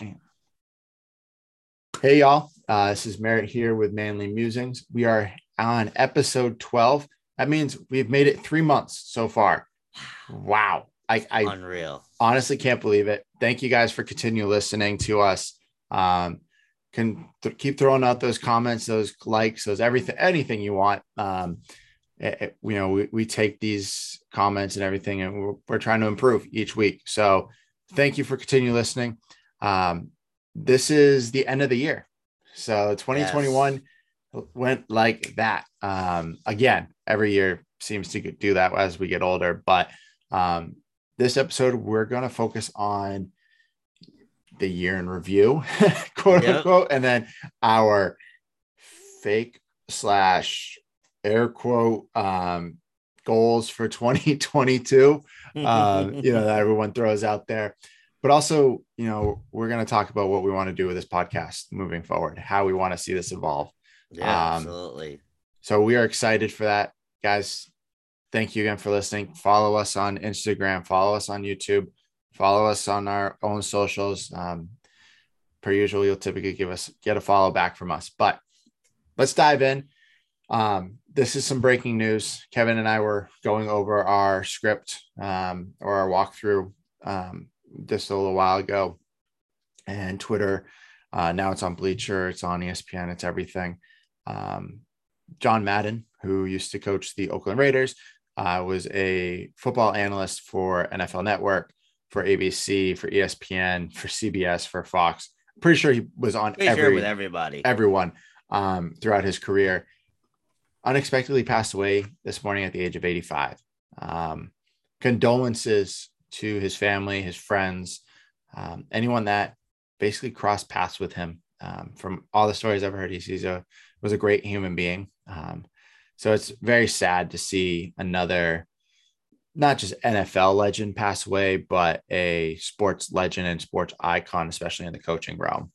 Hey, y'all. Uh, this is Merritt here with Manly Musings. We are on episode 12. That means we've made it three months so far. Wow. I, I Unreal. honestly can't believe it. Thank you guys for continue listening to us. Um, can th- keep throwing out those comments, those likes, those everything, anything you want. Um, it- it- you know, we, we take these comments and everything, and we're, we're trying to improve each week. So, thank you for continue listening. Um, this is the end of the year, so 2021 went like that. Um, again, every year seems to do that as we get older, but um, this episode we're going to focus on the year in review, quote Yep. unquote, and then our fake slash air quote um, goals for 2022. Um, you know that everyone throws out there, but also you know we're going to talk about what we want to do with this podcast moving forward, how we want to see this evolve. yeah, um, absolutely. So we are excited for that, guys. Thank you again for listening. Follow us on Instagram, follow us on YouTube, follow us on our own socials. Um, per usual, you'll typically give us get a follow back from us. But let's dive in. Um, this is some breaking news. Kevin and I were going over our script um, or our walkthrough um, just a little while ago, and Twitter. Uh, now it's on Bleacher, it's on ESPN, it's everything. Um, John Madden, who used to coach the Oakland Raiders, uh, was a football analyst for NFL Network, for ABC, for ESPN, for CBS, for Fox. Pretty sure he was on Pretty every sure with everybody. everyone um, throughout his career. Unexpectedly passed away this morning at the age of 85. Um, condolences to his family, his friends, um, anyone that basically crossed paths with him. Um, from all the stories I've heard, he's, he's a was a great human being. Um, so it's very sad to see another, not just NFL legend pass away, but a sports legend and sports icon, especially in the coaching realm.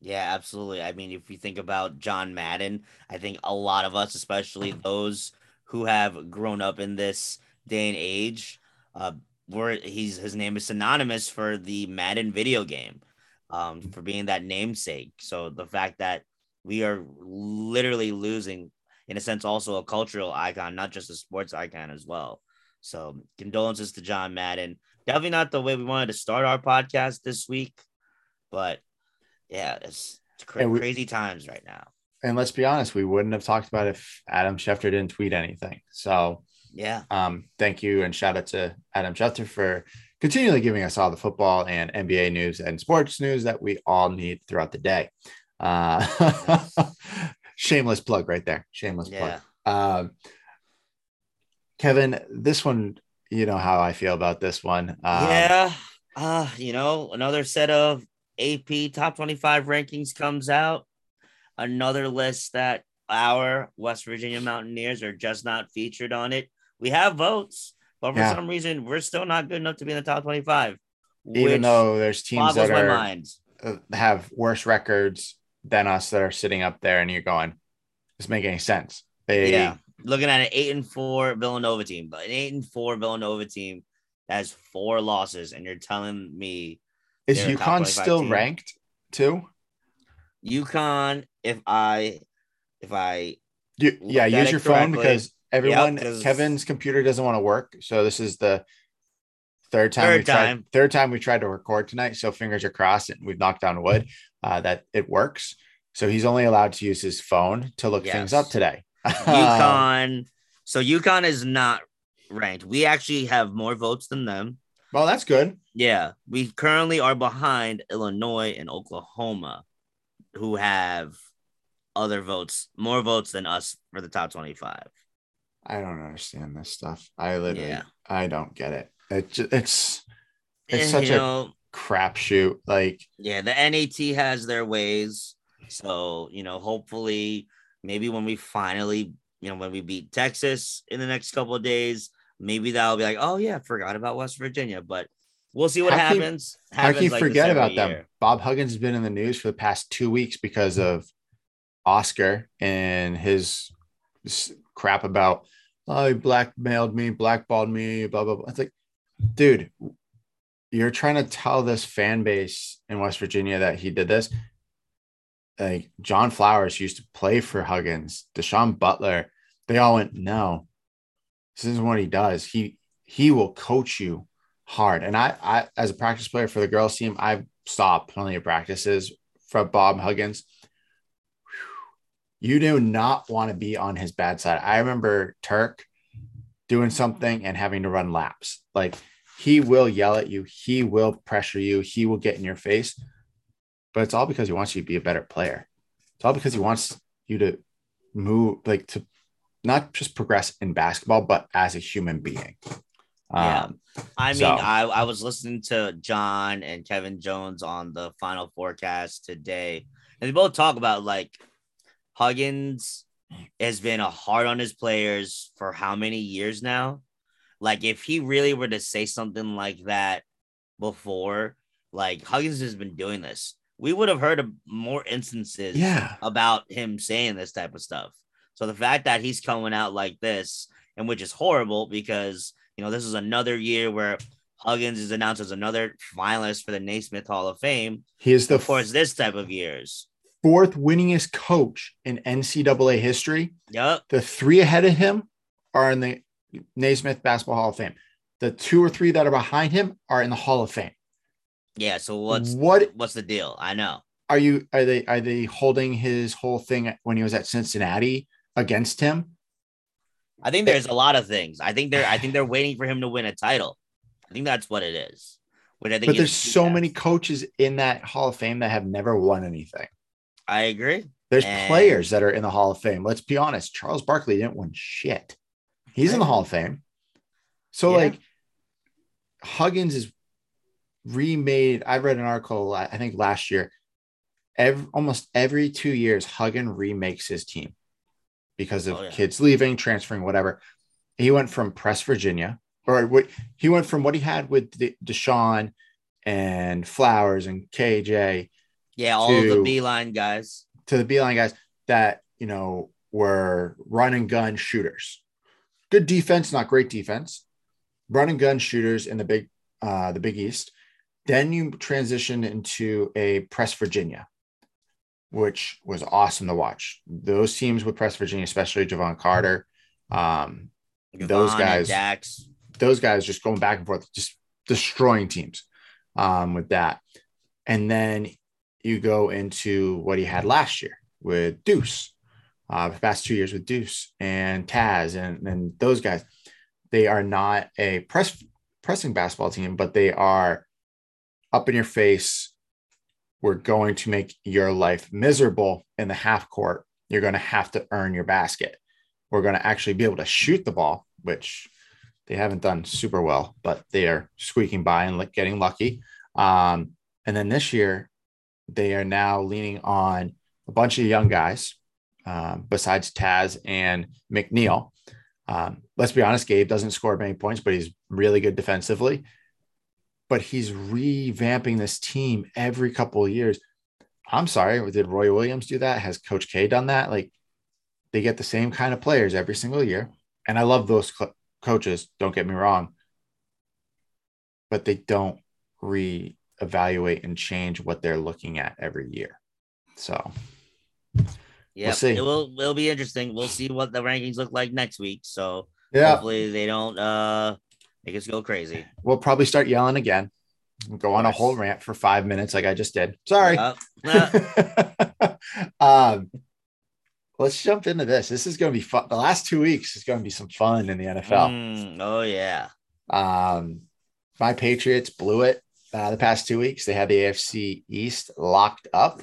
Yeah, absolutely. I mean, if you think about John Madden, I think a lot of us, especially those who have grown up in this day and age, uh, where he's his name is synonymous for the Madden video game, um, for being that namesake. So the fact that we are literally losing, in a sense, also a cultural icon, not just a sports icon as well. So condolences to John Madden. Definitely not the way we wanted to start our podcast this week, but yeah, it's, it's cra- we- crazy times right now. and let's be honest, we wouldn't have talked about it if Adam Schefter didn't tweet anything. So Yeah, um, thank you and shout out to Adam Schefter for continually giving us all the football and NBA news and sports news that we all need throughout the day. Uh, shameless plug right there. Shameless yeah, plug. Um, Kevin, this one, you know how I feel about this one. Um, yeah. Uh, you know, another set of AP top 25 rankings comes out. Another list that our West Virginia Mountaineers are just not featured on it. We have votes, but for Yeah. some reason, we're still not good enough to be in the top 25. even though there's teams that are uh, have worse records than us that are sitting up there, and you're going, "This make any sense?" They, Yeah, looking at an eight and four Villanova team, but an eight and four Villanova team has four losses, and you're telling me is they're a top UConn still team. ranked too? UConn, if I if I You, yeah, use your phone because everyone 'cause- Kevin's computer doesn't want to work. So this is the third time Third we tried third time we tried to record tonight. So fingers are crossed and we've knocked on wood uh, that it works. So he's only allowed to use his phone to look things up today. UConn, so UConn is not ranked. We actually have more votes than them. well, that's good. Yeah, we currently are behind Illinois and Oklahoma, who have other votes, more votes than us for the top 25. I don't understand this stuff. I literally Yeah. I don't get it. It ju- it's it's And, such you a know, crapshoot. Like yeah, the NAT has their ways. So, you know, hopefully, maybe when we finally, you know, when we beat Texas in the next couple of days, maybe that'll be like, oh, yeah, forgot about West Virginia. But we'll see what How can- happens. how can you like forget about them? Bob Huggins has been in the news for the past two weeks because of Oscar and his crap about oh he blackmailed me, blackballed me, blah blah blah. It's like, dude, you're trying to tell this fan base in West Virginia that he did this. Like John Flowers used to play for Huggins, Da'Sean Butler, they all went, no, this isn't what he does. He he will coach you hard. And I, I as a practice player for the girls team, I've stopped plenty of practices for Bob Huggins. You do not want to be on his bad side. I remember Turk doing something and having to run laps. Like he will yell at you, he will pressure you, he will get in your face. But it's all because he wants you to be a better player. It's all because he wants you to move, like to not just progress in basketball, but as a human being. Yeah. Um, I mean, so. I, I was listening to John and Kevin Jones on the final forecast today, and they both talk about like Huggins has been a hard on his players for how many years now? Like, if he really were to say something like that before, like Huggins has been doing this, we would have heard of more instances yeah. about him saying this type of stuff. So the fact that he's coming out like this, and which is horrible because you know this is another year where Huggins is announced as another finalist for the Naismith Hall of Fame. He is the of course this type of years fourth winningest coach in NCAA history. Yep. The three ahead of him are in the Naismith Basketball Hall of Fame. The two or three that are behind him are in the Hall of Fame. Yeah. So what's what? What's the deal? I know. Are you? Are they? Are they holding his whole thing when he was at Cincinnati against him? I think there's a lot of things. I think they're. I think they're waiting for him to win a title. I think that's what it is. Which I think. But there's so many coaches in that Hall of Fame that have never won anything. I agree. There's and... players that are in the Hall of Fame. Let's be honest. Charles Barkley didn't win shit. He's in the Hall of Fame. So yeah. like Huggins is remade. I read an article, I think last year. Every, almost every two years, Huggins remakes his team because of oh, yeah. kids leaving, transferring, whatever. He went from Press Virginia, or what he went from what he had with the, Da'Sean and Flowers and KJ yeah, all to, the Beilein guys. To the Beilein guys that, you know, were run and gun shooters. Good defense, not great defense. Run and gun shooters in the big uh the Big East. Then you transition into a press Virginia, which was awesome to watch. Those teams with press Virginia, especially Jevon Carter, um, Jevon those guys, those guys just going back and forth, just destroying teams um, with that. And then you go into what he had last year with Deuce, uh, the past two years with Deuce and Taz and, and those guys. They are not a press pressing basketball team, but they are up in your face. We're going to make your life miserable in the half court. You're going to have to earn your basket. We're going to actually be able to shoot the ball, which they haven't done super well, but they are squeaking by and getting lucky. Um, and then this year, they are now leaning on a bunch of young guys, um, besides Taz and McNeil. Um, let's be honest, Gabe doesn't score many points, but he's really good defensively. But he's revamping this team every couple of years. I'm sorry, did Roy Williams do that? Has Coach K done that? Like they get the same kind of players every single year. And I love those co- coaches, don't get me wrong. But they don't re evaluate and change what they're looking at every year. So, yeah, we'll see. It will it'll be interesting. We'll see what the rankings look like next week. So, yeah, hopefully they don't uh make us go crazy. We'll probably start yelling again. Go on a whole rant for five minutes, like I just did. Sorry. um, let's jump into this. This is going to be fun. The last two weeks is going to be some fun in the NFL. Mm, oh yeah. Um, my Patriots blew it uh, the past two weeks. They had the AFC East locked up,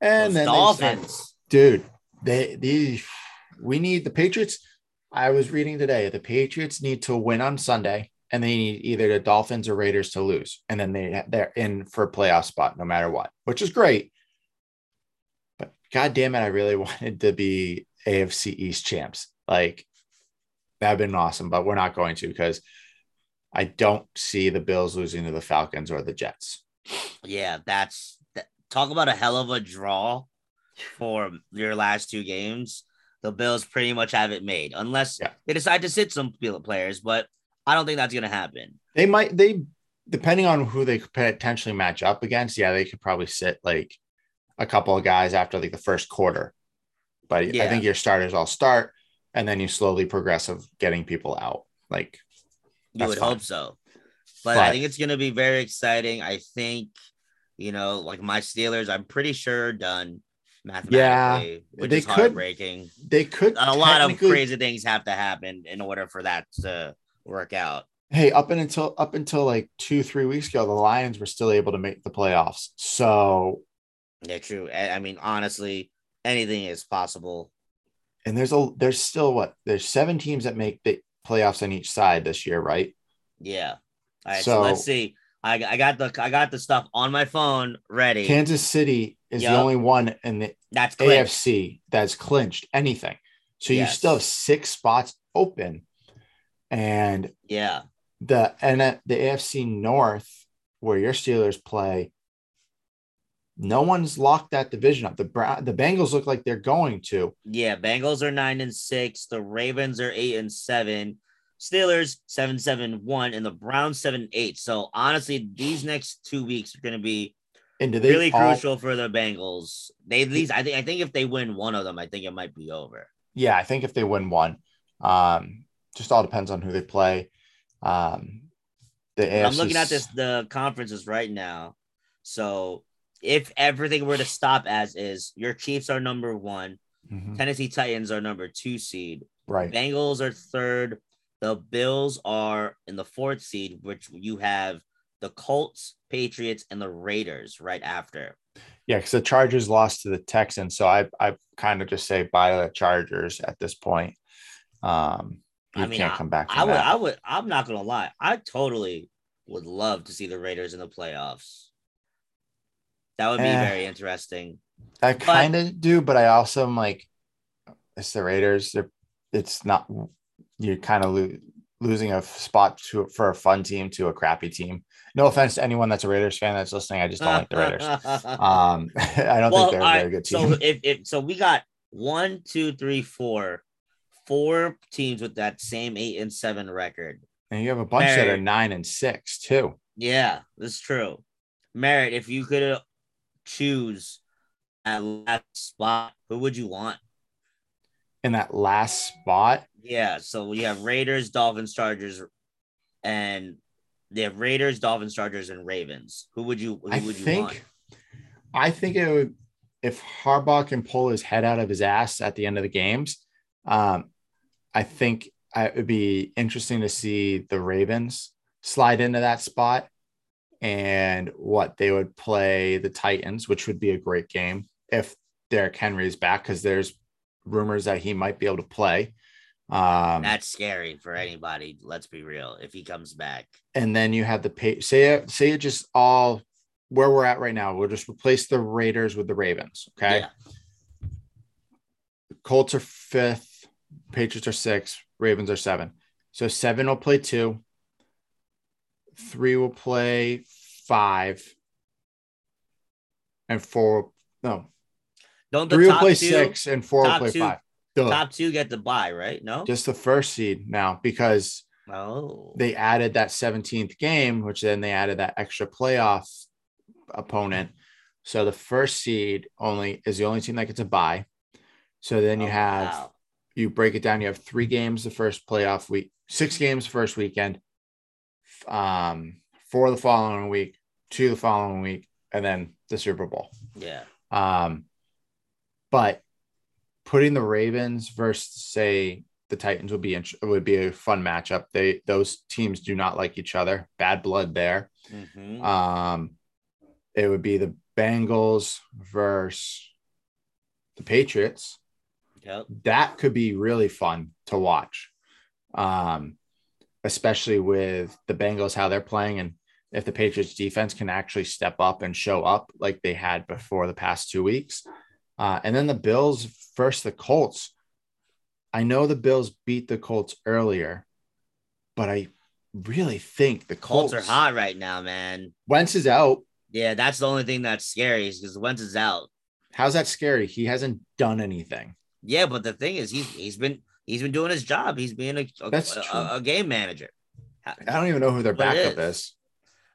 and Those then Dolphins, dude, they the we need the Patriots. I was reading today the Patriots need to win on Sunday, and they need either the Dolphins or Raiders to lose, and then they they're in for a playoff spot no matter what, which is great. But god damn it, I really wanted to be AFC East champs. Like that'd been awesome, but we're not going to because I don't see the Bills losing to the Falcons or the Jets. Yeah, that's that, talk about a hell of a draw for your last two games. The Bills pretty much have it made, unless yeah. they decide to sit some players. But I don't think that's going to happen. They might. They depending on who they potentially match up against, yeah, they could probably sit like a couple of guys after like the first quarter. But I think your starters all start, and then you slowly progress of getting people out. Like You That's would fine. hope so. But, I think it's going to be very exciting. I think, you know, like my Steelers, I'm pretty sure done mathematically, which they is could heartbreaking. they could A lot of crazy things have to happen in order for that to work out. Hey, up and until up until like two three weeks ago, the Lions were still able to make the playoffs. So Yeah, true. I I mean, honestly, anything is possible. and there's a there's still what there's seven teams that make the playoffs on each side this year, right? Yeah. All right. So, So- let's see. I, I got the I got the stuff on my phone ready. Kansas City is the only one in the That's. AFC that's clinched anything. So you Yes. still have six spots open. And Yeah. the and the AFC North, where your Steelers play, no one's locked that division up. The Brown, the Bengals look like they're going to. Yeah, Bengals are nine and six. The Ravens are eight and seven. Steelers seven seven one, and the Browns seven eight. So honestly, these next two weeks are going to be And do they really all- crucial for the Bengals. They at least I think I think if they win one of them, I think it might be over. Yeah, I think if they win one, um, just all depends on who they play. Um, the I'm looking at this the conferences right now. So if everything were to stop as is, your Chiefs are number one, Mhm, Tennessee Titans are number two seed, right. Bengals are third. The Bills are in the fourth seed, which you have the Colts, Patriots, and the Raiders right after. Yeah, because the Chargers lost to the Texans, so I I kind of just say buy the Chargers at this point. Um, you I mean, can't come back. I would, that. I would, I'm not gonna lie. I totally would love to see the Raiders in the playoffs. That would be Eh. very interesting. I kind of do, but I also am like, it's the Raiders. They're it's not you're kind of lo- losing a spot to for a fun team to a crappy team. No offense to anyone that's a Raiders fan that's listening. I just don't like the Raiders. Um, I don't think they're a very good team. So if, if so, we got one, two, three, four, four teams with that same eight and seven record. and you have a bunch that are nine and six too. Yeah, that's true. Merritt, if you could choose that last spot, who would you want? In that last spot, Yeah, so we have Raiders, Dolphins, Chargers, and they have Raiders, Dolphins, Chargers, and Ravens. Who would you? Who I would you think, want? I think it would if Harbaugh can pull his head out of his ass at the end of the games. Um, I think I, it would be interesting to see the Ravens slide into that spot and what they would play the Titans, which would be a great game if Derrick Henry is back because there's rumors that he might be able to play. Um, That's scary for anybody. Let's be real. If he comes back, and then you have the pay say it say it just all where we're at right now we'll just replace the raiders with the ravens okay Yeah. colts are fifth patriots are six ravens are seven so seven will play two three will play five and four no don't the three will play two, six and four will play two- five Duh. top two get the buy, right? No. just the first seed now because oh, they added that 17th game, which then they added that extra playoff opponent. So the first seed only is the only team that gets a buy. So then you Oh, have wow. you break it down. You have three games the first playoff week, six games the first weekend, um, for the following week, to the following week, and then the Super Bowl. yeah. Um, but putting the Ravens versus say the Titans would be int- would be a fun matchup. They those teams do not like each other. Bad blood there. Mhm. Um, it would be the Bengals versus the Patriots. Yep. That could be really fun to watch. Um, especially with the Bengals how they're playing and if the Patriots defense can actually step up and show up like they had before the past two weeks. Uh, and then the Bills versus the Colts. I know the Bills beat the Colts earlier, but I really think the Colts Colts, are hot right now, man. Wentz is out. Yeah, that's the only thing that's scary is because Wentz is out. How's that scary? He hasn't done anything. Yeah, but the thing is, he's he's been he's been doing his job. He's being a a, a- a game manager. I don't even know who their it backup is. is.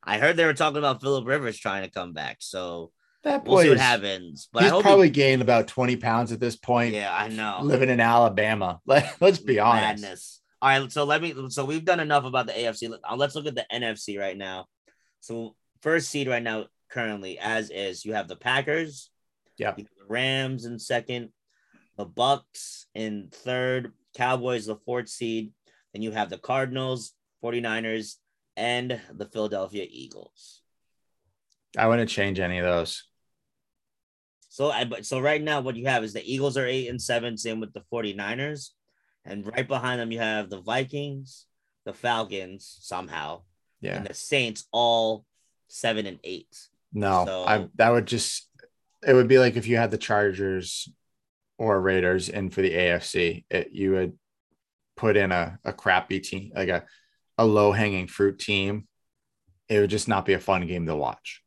I heard they were talking about Philip Rivers trying to come back. So That we'll boy what is- happens. But he's probably he, gained about 20 pounds at this point. yeah, I know. Living in Alabama. Let, let's be honest. Madness. All right, so let me. So we've done enough about the AFC. Uh, Let's look at the NFC right now. So first seed right now, currently as is, you have the Packers. Yeah. The Rams in second, the Bucs in third, Cowboys the fourth seed. Then you have the Cardinals, 49ers, and the Philadelphia Eagles. I wouldn't change any of those. So I but so right now what you have is the Eagles are 8 and 7 same with the 49ers and right behind them you have the Vikings, the Falcons somehow Yeah. and the Saints all 7 and 8. No, So- I that would just it would be like if you had the Chargers or Raiders in for the AFC, it, you would put in a, a crappy team, like a, a low hanging fruit team. It would just not be a fun game to watch.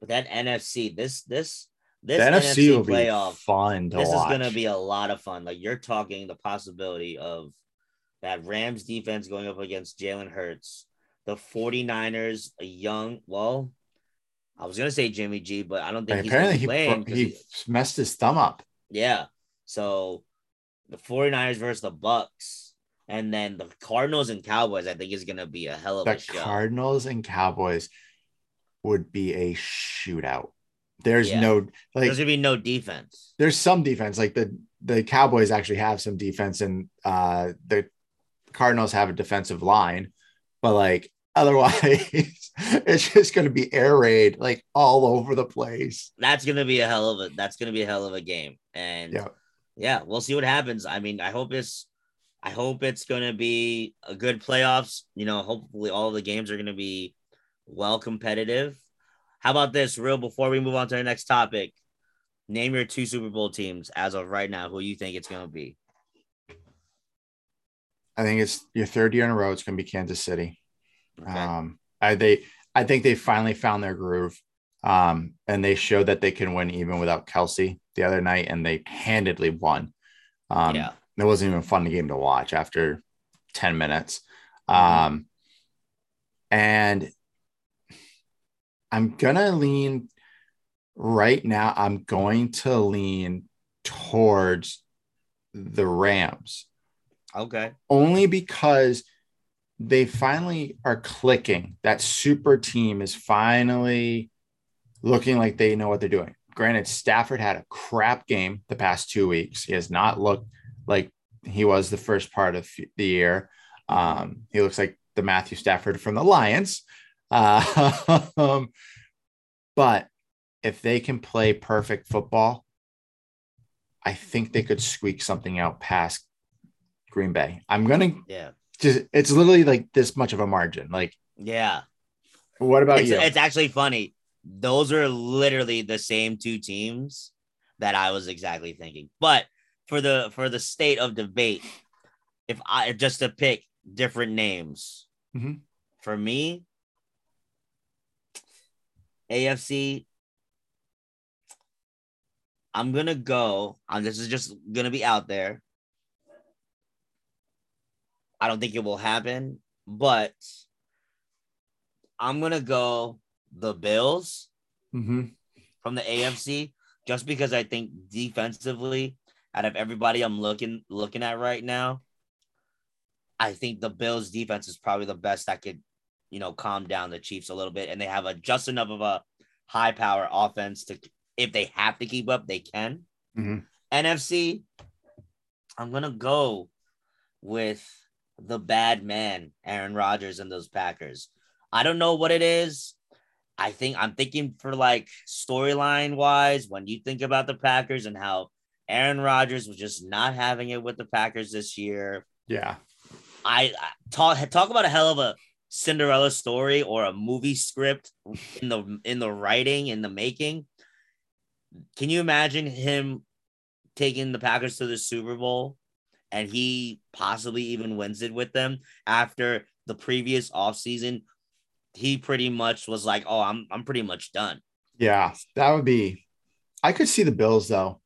But that NFC this this this the NFC, NFC, will be playoff fun this watch. is going to be a lot of fun. Like you're talking the possibility of that Rams defense going up against Jalen Hurts, the 49ers, a young, well, I was going to say Jimmy G, but I don't think And he's apparently he, he he- messed his thumb up. yeah. So the 49ers versus the Bucs. And then the Cardinals and Cowboys, I think is going to be a hell of The a show. Cardinals and Cowboys would be a shootout. There's Yeah. no like There's going to be no defense. there's some defense like the the cowboys actually have some defense and uh the cardinals have a defensive line but like otherwise it's just going to be air raid like all over the place that's gonna be a hell of a that's gonna be a hell of a game. And Yeah. Yeah, we'll see what happens. I mean, I hope it's I hope it's gonna be a good playoffs. You know, hopefully all the games are gonna be well competitive. How about this, real before we move on to the next topic? Name your two Super Bowl teams as of right now, who you think it's gonna be. i think it's your third year in a row it's going to be kansas city Okay. um i they i think they finally found their groove um and they showed that they can win even without Kelce the other night and they handedly won um yeah. it wasn't even a fun game to watch after 10 minutes. Mhm. Um, and I'm gonna lean right now, I'm going to lean towards the Rams Okay. only because they finally are clicking. That super team is finally looking like they know what they're doing. Granted, Stafford had a crap game the past two weeks. He has not looked like he was the first part of the year. Um, he looks like the Matthew Stafford from the Lions. Uh, but if they can play perfect football, I think they could squeak something out past Green Bay. I'm gonna Yeah. just it's literally like this much of a margin. Like, Yeah. what about It's, you? it's actually funny. Those are literally the same two teams that I was exactly thinking. But for the for the state of debate, if I just to pick different names, Mhm. for me, AFC, I'm gonna go. And this is just gonna be out there. I don't think it will happen, but I'm gonna go the Bills Mhm. from the AFC just because I think defensively, out of everybody I'm looking looking at right now, I think the Bills defense is probably the best that could, you know, calm down the Chiefs a little bit, and they have a just enough of a high power offense to if they have to keep up, they can. Mhm. NFC, I'm gonna go with the bad man, Aaron Rodgers and those Packers. I don't know what it is. I think I'm thinking for like storyline wise, when you think about the Packers and how Aaron Rodgers was just not having it with the Packers this year. Yeah. I, I talk talk about a hell of a Cinderella story or a movie script in the in the writing in the making. Can you imagine him taking the Packers to the Super Bowl and he possibly even wins it with them after the previous offseason? He pretty much was like, "Oh, I'm I'm pretty much done." Yeah. That would be I could see the Bills though.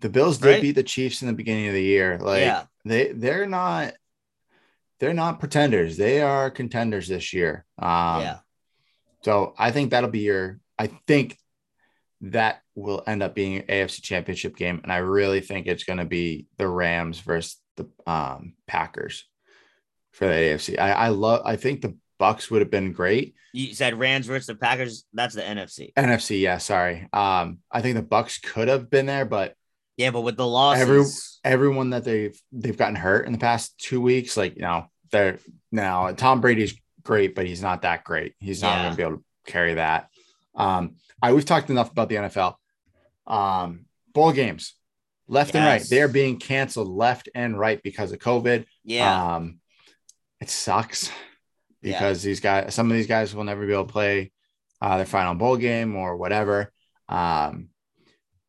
The Bills did Right? beat the Chiefs in the beginning of the year. Like yeah, they they're not they're not pretenders. They are contenders this year. Um yeah, So I think that'll be your. I think that will end up being AFC Championship game, and I really think it's going to be the Rams versus the um, Packers for the AFC. I, I love. I think the Bucs would have been great. You said Rams versus the Packers. That's the NFC. NFC, yeah. Sorry. Um, I think the Bucks could have been there, but yeah, but with the losses, every, everyone that they've they've gotten hurt in the past two weeks, like you know, they're now Tom Brady's great, but he's not that great. He's not yeah. going to be able to carry that. Um, I we've talked enough about the NFL. Um, bowl games, left yes. and right, they are being canceled left and right because of COVID. Yeah. Um, it sucks because yeah. these guys, some of these guys will never be able to play uh, their final bowl game or whatever. Um,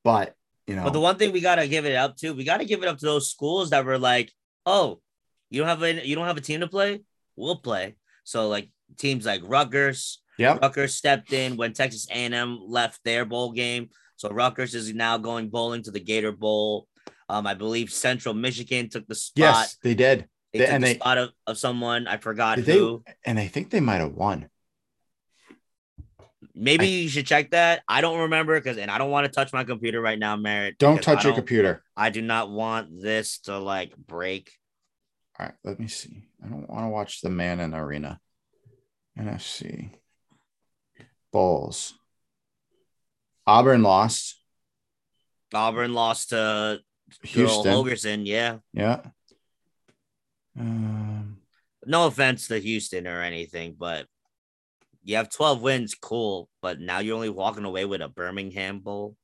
but you know, but the one thing we gotta give it up to, we gotta give it up to those schools that were like, oh, you don't have a you don't have a team to play, we'll play. So like teams like Rutgers, yeah, Rutgers stepped in when Texas A&M left their bowl game. So Rutgers is now going bowling to the Gator Bowl. Um, I believe Central Michigan took the spot. Yes, they did. They, they took and the they, spot of, of someone. I forgot who. They, and I think they might have won. Maybe I, you should check that. I don't remember because, and I don't want to touch my computer right now, Merritt. Don't touch your computer. I do not want this to like break. All right, let me see. I don't want to watch the man in the arena. NFC Bulls. Auburn lost. Auburn lost to Houston. Holgorsen, yeah. Yeah. Um, no offense to Houston or anything, but you have 12 wins, cool. But now you're only walking away with a Birmingham Bowl.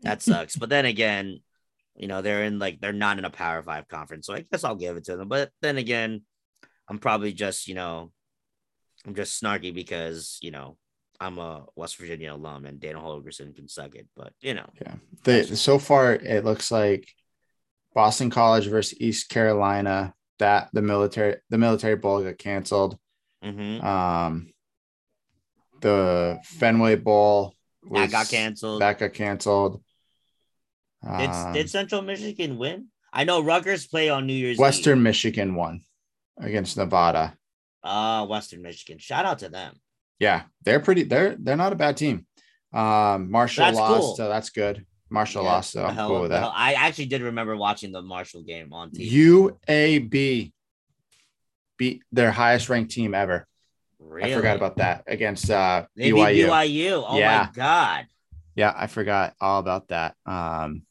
That sucks. but then again, you know, they're in like they're not in a power five conference. So I guess I'll give it to them. But then again, I'm probably just, you know, I'm just snarky because, you know, I'm a West Virginia alum and Dana Holgorsen can suck it. But you know. Yeah. They, so far it looks like Boston College versus East Carolina that the military the military bowl got canceled. Mm-hmm. Um, the Fenway Bowl was, that got canceled. That got canceled. Did, um, did Central Michigan win? I know Rutgers play on New Year's. Western Eve. Michigan won against Nevada. Ah, uh, Western Michigan. Shout out to them. Yeah, they're pretty. They're they're not a bad team. Um, Marshall that's lost, cool. so that's good. Marshall yeah, lost, so I'm hell, cool with that. Hell, I actually did remember watching the Marshall game on TV. UAB beat their highest ranked team ever. Really? I forgot about that against uh they BYU. BYU. Oh yeah. my god. Yeah, I forgot all about that. Um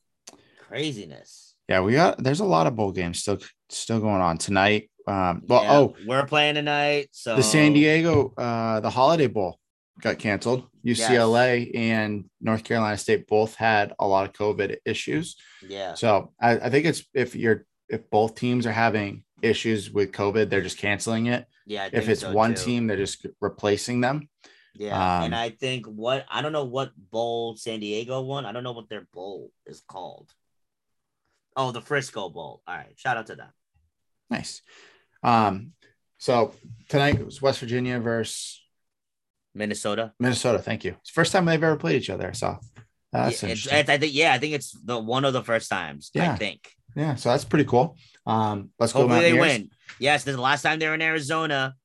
craziness. Yeah, we got there's a lot of bowl games still still going on tonight. Um well yeah, oh we're playing tonight. So the San Diego uh the holiday bowl got canceled. UCLA yes. and North Carolina State both had a lot of COVID issues. Yeah. So I, I think it's if you're if both teams are having issues with COVID, they're just canceling it. Yeah. if it's so one too. team, they're just replacing them. Yeah. Um, and I think what I don't know what bowl San Diego won. I don't know what their bowl is called. Oh, the Frisco Bowl. All right. Shout out to them. Nice. Um, so tonight was West Virginia versus Minnesota. Minnesota. Thank you. It's first time they've ever played each other. So that's yeah, it's, it's, I think yeah, I think it's the one of the first times. Yeah. I think. Yeah, so that's pretty cool. Um, let's Hopefully go. Hopefully they win. Yes, this is the last time they were in Arizona.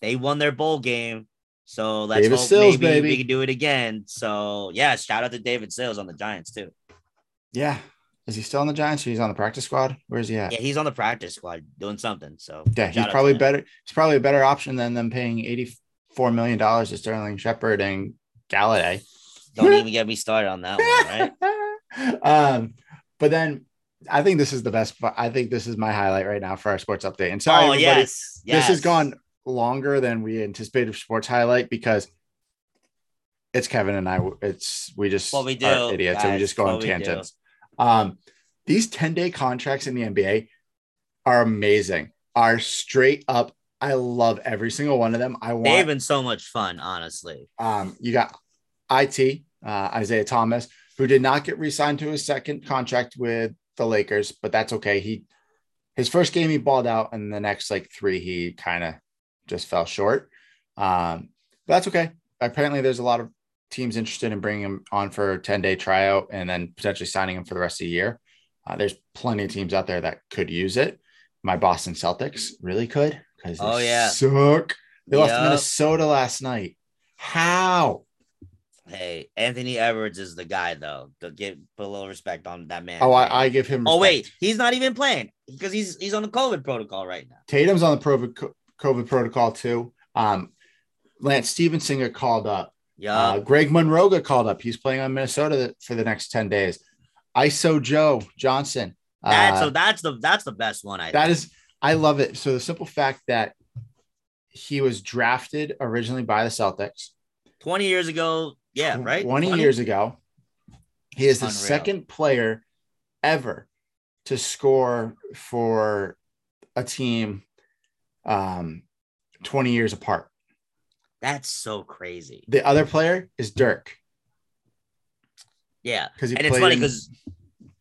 They won their bowl game. So let's David hope Sills, maybe baby. we can do it again. So yeah, shout out to David Sills on the Giants too. Yeah. Is he still on the Giants or he's on the practice squad? Where's he at? Yeah, he's on the practice squad doing something. So yeah, he's probably better. He's probably a better option than them paying 84 million dollars to Sterling Shepard and Golladay. Don't even get me started on that one, right? um, but then I think this is the best. I think this is my highlight right now for our sports update. And sorry, oh, yes, yes. this has gone longer than we anticipated sports highlight because it's Kevin and I. It's we just what we do, are idiots, guys, and we just go on tangents. Um, these ten day contracts in the NBA are amazing. Are straight up. I love every single one of them. I want. They've been so much fun, honestly. Um, you got it uh, Isaiah Thomas, who did not get re-signed to his second contract with the Lakers, but that's okay. He his first game he balled out, and the next like three he kind of just fell short. Um, but that's okay. Apparently, there's a lot of teams interested in bringing him on for a 10 day tryout and then potentially signing him for the rest of the year. Uh, there's plenty of teams out there that could use it. My Boston Celtics really could because oh yeah suck. They yep. lost to Minnesota last night. How? Hey, Anthony Edwards is the guy though. To get put a little respect on that man. Oh, I, I give him. Oh wait, he's not even playing because he's he's on the COVID protocol right now. Tatum's on the COVID COVID protocol too. Um, Lance Stephenson got called up. Yeah, Uh, Greg Monroe got called up. He's playing on Minnesota for the next ten days. ISO Joe Johnson. that's uh, so that's the that's the best one. I that think. is, I love it. So the simple fact that he was drafted originally by the Celtics. twenty years ago. Yeah, right. 20 years ago. He is the Unreal. second player ever to score for a team um, 20 years apart. That's so crazy. The other player is Dirk Yeah, because he and it's played, funny because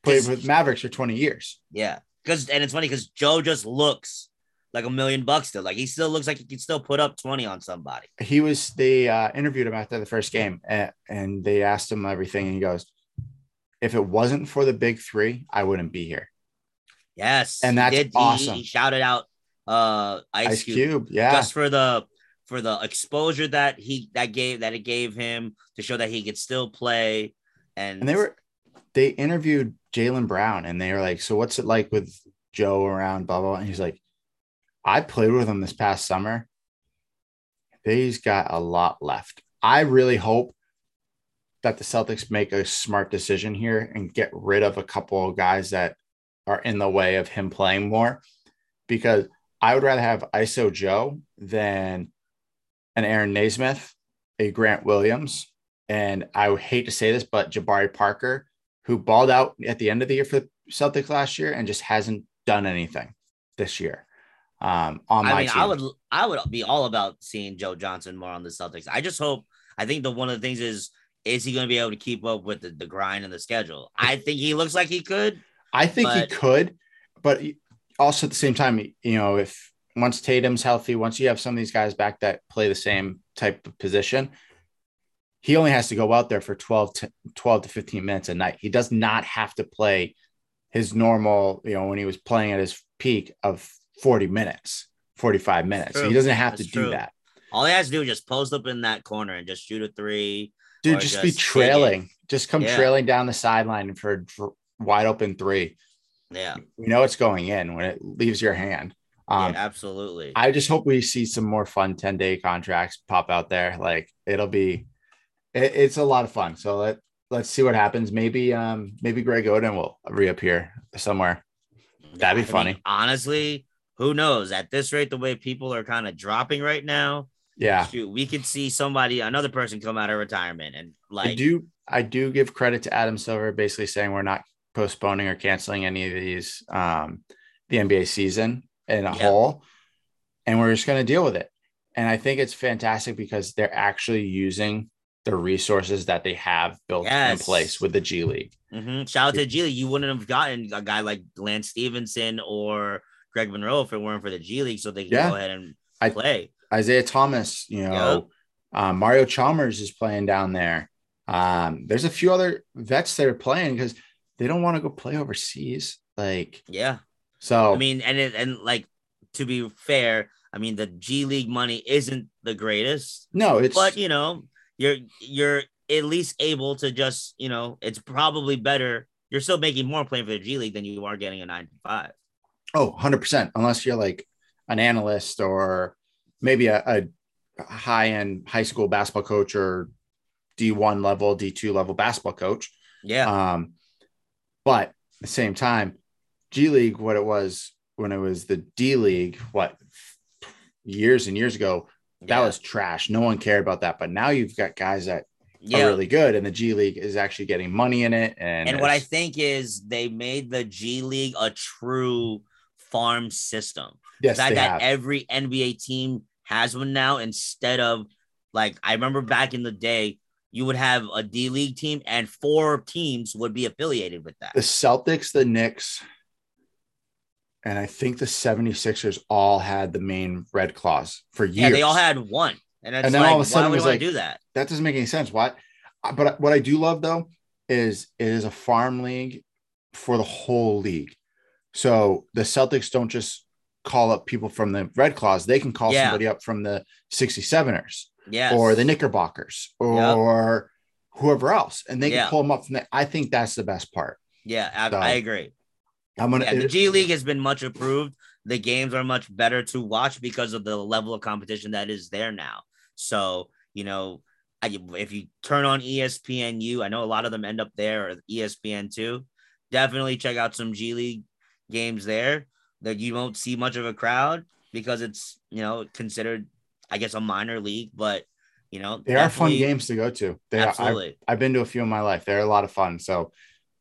played with Mavericks for 20 years. yeah, because and it's funny because Joe just looks like a million bucks still. Like he still looks like he can still put up twenty on somebody. He was, they uh, interviewed him after the first game and, and they asked him everything. And he goes, if it wasn't for the big three, I wouldn't be here. Yes, And he that's did- he- awesome. He, shouted out uh Ice, Ice Cube, Cube. Yeah. just for the for the exposure that he that gave that it gave him to show that he could still play. And, and they were they interviewed Jaylen Brown and they were like, So what's it like with Joe around? Blah blah. blah. And he's like, I played with him this past summer. He's got a lot left. I really hope that the Celtics make a smart decision here and get rid of a couple of guys that are in the way of him playing more because I would rather have ISO Joe than an Aaron Nesmith, a Grant Williams, and I would hate to say this, but Jabari Parker, who balled out at the end of the year for the Celtics last year and just hasn't done anything this year. Um, on my I mean, team. I would I would be all about seeing Joe Johnson more on the Celtics. I just hope. I think the one of the things is is he going to be able to keep up with the, the grind and the schedule? I think he looks like he could. I think he could, but also at the same time, you know, if once Tatum's healthy, once you have some of these guys back that play the same type of position, he only has to go out there for 12 to 12 to 15 minutes a night. He does not have to play his normal, you know, when he was playing at his peak of 40 minutes, 45 minutes. True. He doesn't have That's to do that. All he has to do is just post up in that corner and just shoot a three. Dude, just, be just dig trailing. Just come Yeah. trailing down the sideline for a wide open three. Yeah, We know it's going in when it leaves your hand. Um, yeah, absolutely. I just hope we see some more fun 10 day contracts pop out there. Like it'll be, it, it's a lot of fun. So let, let's see what happens. Maybe, um, maybe Greg Oden will reappear somewhere. that'd be I mean, funny. honestly, who knows? At this rate, the way people are kind of dropping right now, Yeah. shoot, we could see somebody, another person, come out of retirement and like. I do, I do give credit to Adam Silver basically saying we're not postponing or canceling any of these, um, the NBA season in a Yep. whole, and we're just going to deal with it. And I think it's fantastic because they're actually using the resources that they have built Yes. in place with the G League. Mhm. shout out to G League. You wouldn't have gotten a guy like Lance Stephenson or Greg Monroe if it weren't for the G League, so they can Yeah. go ahead and I- play. Isaiah Thomas, you know, um, Mario Chalmers is playing down there. Um, there's a few other vets that are playing because they don't want to go play overseas. Like, Yeah, so I mean, and it, and like to be fair, I mean the G League money isn't the greatest, no, it's but you know, you're you're at least able to just you know, it's probably better. You're still making more playing for the G League than you are getting a nine to five. oh, 100%. Unless you're like an analyst or maybe a, a high end high school basketball coach or D1 level, D2 level basketball coach. Yeah, Um, but at the same time, G League, what it was when it was the D League, what years and years ago, that yeah. was trash. No one cared about that. But now you've got guys that yeah. are really good, and the G League is actually getting money in it. And, And what I think is they made the G League a true farm system. yes, that, they that have. every NBA team has one now instead of like I remember back in the day, you would have a D League team and four teams would be affiliated with that. the Celtics, the Knicks, and I think the 76ers all had the Maine Red Claws for years. Yeah, they all had one. And And then like, all of a sudden why would was I like- do that? that doesn't make any sense. What? Uh, but what I do love though is it is a farm league for the whole league. So the Celtics don't just call up people from the Red Claws; they can call Yeah. somebody up from the 67ers. Yes. or the Knickerbockers or whoever else, and they Yeah. can pull them up from there. I think that's the best part. Yeah, I, So, I agree. I'm gonna. Yeah, the G League has been much improved. The games are much better to watch because of the level of competition that is there now. So, you know, I, if you turn on ESPNU, I know a lot of them end up there or ESPN2. Definitely check out some G League games there that you won't see much of a crowd because it's, you know, considered, I guess, a minor league, but, you know, they are fun games to go to. They are, I've, I've been to a few in my life. They're a lot of fun. So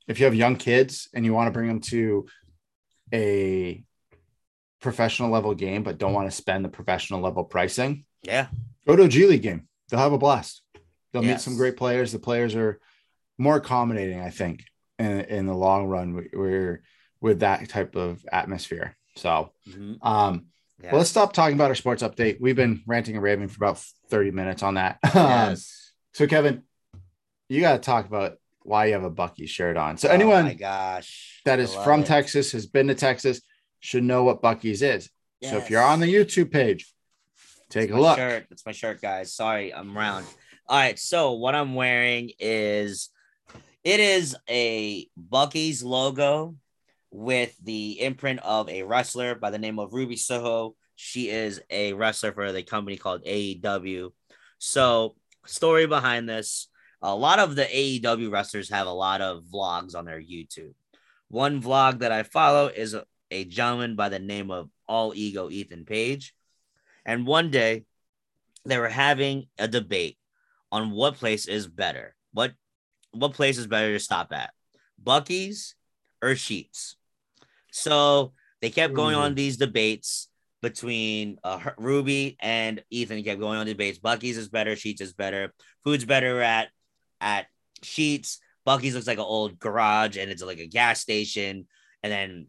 if you have young kids and you want to bring them to a professional level game, but don't want to spend the professional level pricing, yeah. go to a G League game. They'll have a blast. They'll meet some great players. The players are more accommodating, I think, in, in the long run. we- We're with that type of atmosphere. So, Mhm. um, Yeah. well, let's stop talking about our sports update. We've been ranting and raving for about 30 minutes on that. Yes. so, Kevin, you got to talk about why you have a Buc-ee shirt on. So, Oh anyone my gosh. that is from it. Texas, has been to Texas, should know what Buc-ee's is. So, if you're on the YouTube page, take It's a look. Shirt. It's my shirt, guys. Sorry, I'm round. All right, so what I'm wearing is it is a Buc-ee's logo with the imprint of a wrestler by the name of Ruby Soho. She is a wrestler for the company called AEW. So, story behind this a lot of the AEW wrestlers have a lot of vlogs on their YouTube. One vlog that I follow is a, a gentleman by the name of All Ego Ethan Page. And one day they were having a debate on what place is better. What what place is better to stop at? Buc-ee's or Sheetz? So they kept going on these debates between uh, Ruby and Ethan kept going on debates. Buc-ee's is better, Sheetz is better. Food's better at at Sheetz. Buc-ee's looks like an old garage and it's like a gas station. And then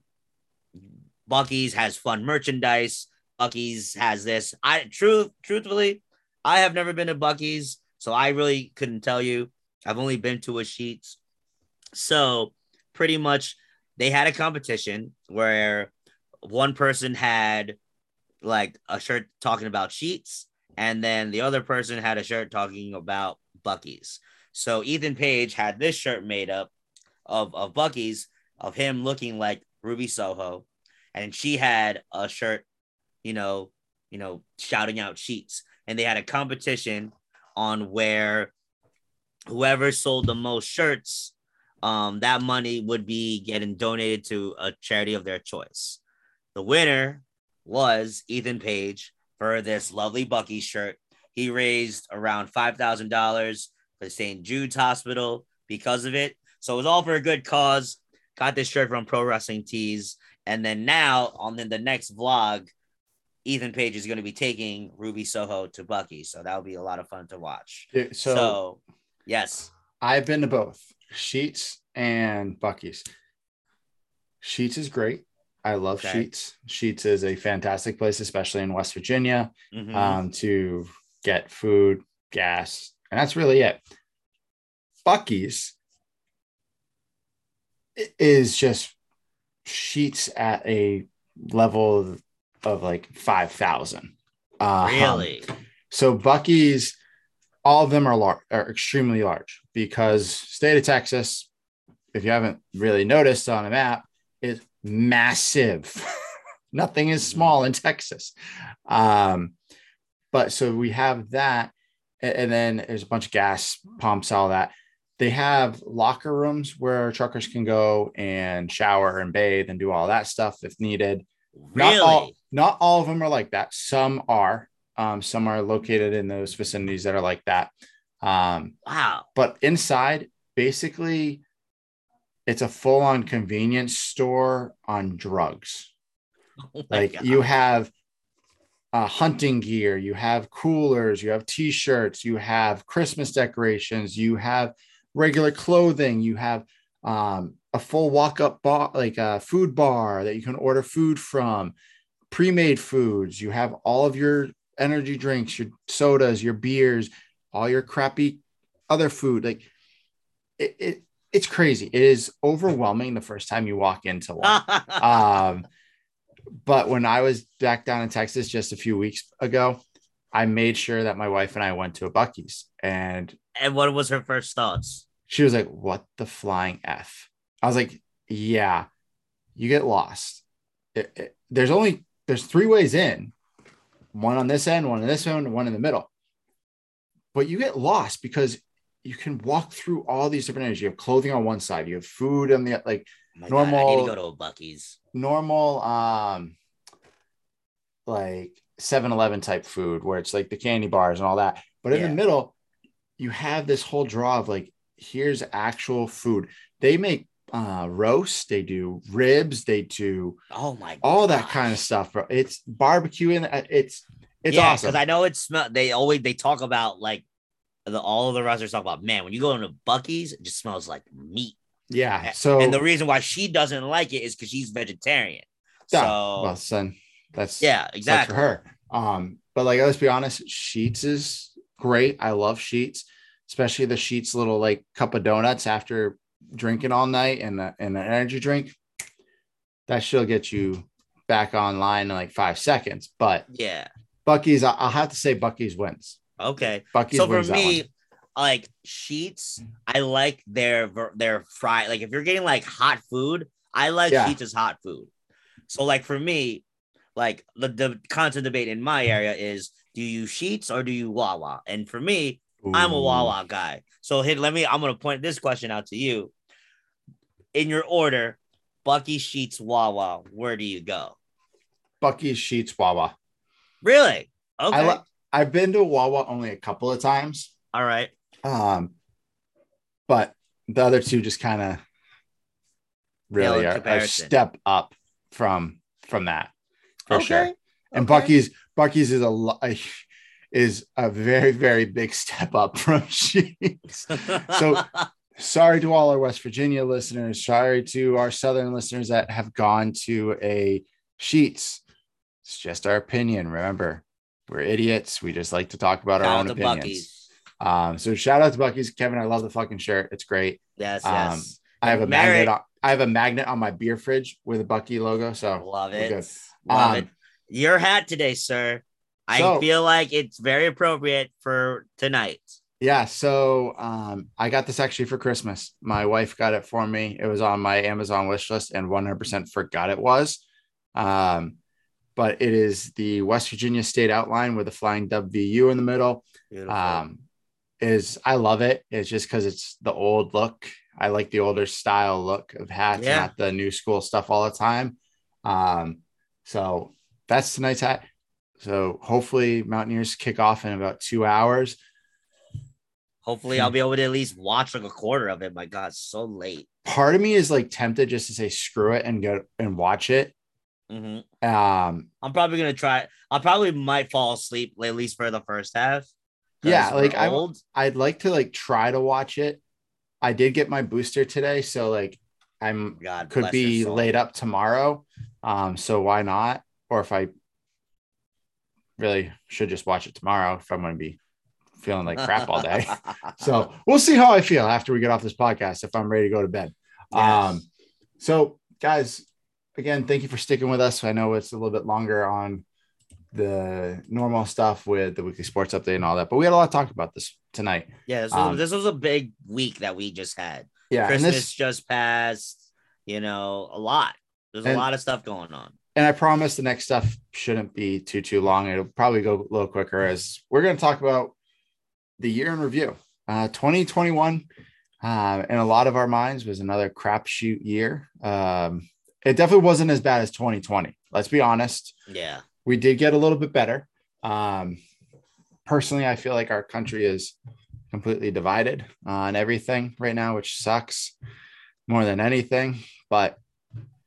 Buc-ee's has fun merchandise. Buc-ee's has this. I truth truthfully, I have never been to Buc-ee's, so I really couldn't tell you. I've only been to a Sheetz. So pretty much they had a competition where one person had like a shirt talking about Sheetz, and then the other person had a shirt talking about Buc-ee's. So Ethan Page had this shirt made up of, of Buc-ee's of him looking like Ruby Soho, and she had a shirt, you know, you know, shouting out Sheetz. And they had a competition on where whoever sold the most shirts, um, that money would be getting donated to a charity of their choice. The winner was Ethan Page for this lovely Buc-ee shirt. He raised around five thousand dollars for St. Jude's Hospital because of it. So it was all for a good cause. Got this shirt from Pro Wrestling Tees, and then now on the, the next vlog, Ethan Page is going to be taking Ruby Soho to Buc-ee. So that'll be a lot of fun to watch. Yeah, So, So, yes, I've been to both Sheetz and Buc-ee's. Sheetz is great. I love Okay. Sheetz. Sheetz is a fantastic place, especially in West Virginia, Mhm. um, to get food, gas, and that's really it. Buc-ee's is just Sheetz at a level of, of like 5,000. Um, really. so Buc-ee's, all of them are large, are extremely large because state of Texas, if you haven't really noticed on a map, is massive. Nothing is small in Texas. Um, but so we have that, and, then there's a bunch of gas pumps, all that. They have locker rooms where truckers can go and shower and bathe and do all that stuff if needed. Not Really? all, not all of them are like that. Some are. Um, some are located in those vicinities that are like that. Um, wow. but inside, basically, it's a full-on convenience store on drugs. Oh Like God. you have uh, hunting gear, you have coolers, you have T-shirts, you have Christmas decorations, you have regular clothing, you have um, a full walk-up bar, like a food bar that you can order food from, pre-made foods. You have all of your energy drinks, your sodas, your beers, all your crappy other food. Like it, it it's crazy. It is overwhelming the first time you walk into one um, but when I was back down in Texas just a few weeks ago, I made sure that my wife and I went to a Buc-ee's and And what was her first thoughts? she was like, What the flying F? I was like, Yeah, you get lost. It- it- there's only there's three ways in. One on this end, one on this end, one in the middle. But you get lost because you can walk through all these different areas. You have clothing on one side, you have food on the like Oh my God, I need Normal- to go to a Buc-ee's. Normal um like 7-Eleven type food where it's like the candy bars and all that. But in Yeah. the middle, you have this whole draw of like, here's actual food. They make uh roast, they do ribs, they do Oh my all that kind of stuff, bro. It's barbecue and it's it's yeah, awesome. Because I know it's smell. They always they talk about like the all of the restaurants talk about man when you go into Buc-ee's, it just smells like meat. Yeah. So and the reason why she doesn't like it is because she's vegetarian. So well, son, that's yeah, exactly. for her. Um, but like let's be honest, Sheetz is great. I love Sheetz, especially the Sheetz little like cup of donuts after drinking all night and the, and an energy drink. That should get you back online in like five seconds. But Yeah. Buc-ee's, I'll have to say Buc-ee's wins. Okay. Buc-ee's so for me, one. Like Sheetz, I like their their fry. Like if you're getting like hot food, I like Yeah. Sheetz as hot food. So like for me, like the the constant debate in my area is do you Sheetz or do you Wawa? And for me, I'm a Ooh. Wawa guy. So hit let me I'm gonna point this question out to you. In your order, Buc-ee Sheetz Wawa, where do you go? Buc-ee Sheetz Wawa. Really? Okay. I li- I've been to Wawa only a couple of times. All right. Um, but the other two just kind of really are a step up from from that for sure. And Okay. Buc-ee's Buc-ee's is a is a very very big step up from Sheetz. So- Sorry to all our West Virginia listeners. Sorry to our Southern listeners that have gone to a Sheetz. It's just our opinion. Remember, we're idiots. We just like to talk about Shout our own opinions. Buc-ee's. Um, so shout out to Buc-ee's, Kevin. I love the fucking shirt. It's great. Yes, Um, yes. I have a magnet. On, I have a magnet on my beer fridge with a Buc-ee logo. So Love it. Love Um, it. Your hat today, sir. I so- feel like it's very appropriate for tonight. yeah. So um, I got this actually for Christmas. My wife got it for me. It was on my Amazon wish list, and 100% forgot it was. Um, but it is the West Virginia state outline with a flying WVU in the middle. Um is i love it it's just because it's the old look i like the older style look of hats Yeah. not the new school stuff all the time um so that's tonight's hat so hopefully mountaineers kick off in about two hours Hopefully, I'll be able to at least watch like a quarter of it. My God, so late. part of me is like tempted just to say screw it and go and watch it hmm um I'm probably gonna try. I probably might fall asleep at least for the first half. Yeah, like, old. i'd like to like try to watch it i did get my booster today so like i'm God could be laid up tomorrow. Um, so why not? Or if I really should just watch it tomorrow if I'm going to be feeling like crap all day. so we'll see how I feel after we get off this podcast if I'm ready to go to bed. Yes. Um, so guys, again, thank you for sticking with us. I know it's a little bit longer on the normal stuff with the weekly sports update and all that, but we had a lot to talk about this tonight. yeah, so um, this was a big week that we just had. Yeah, Christmas this just passed. You know, a lot. There's a lot of stuff going on. and I promise the next stuff shouldn't be too too long. It'll probably go a little quicker as we're going to talk about the year in review. Uh, 2021, uh, in a lot of our minds, was another crapshoot year. Um, it definitely wasn't as bad as 2020. Let's be honest. Yeah. We did get a little bit better. Um, personally, I feel like our country is completely divided on everything right now, which sucks more than anything. But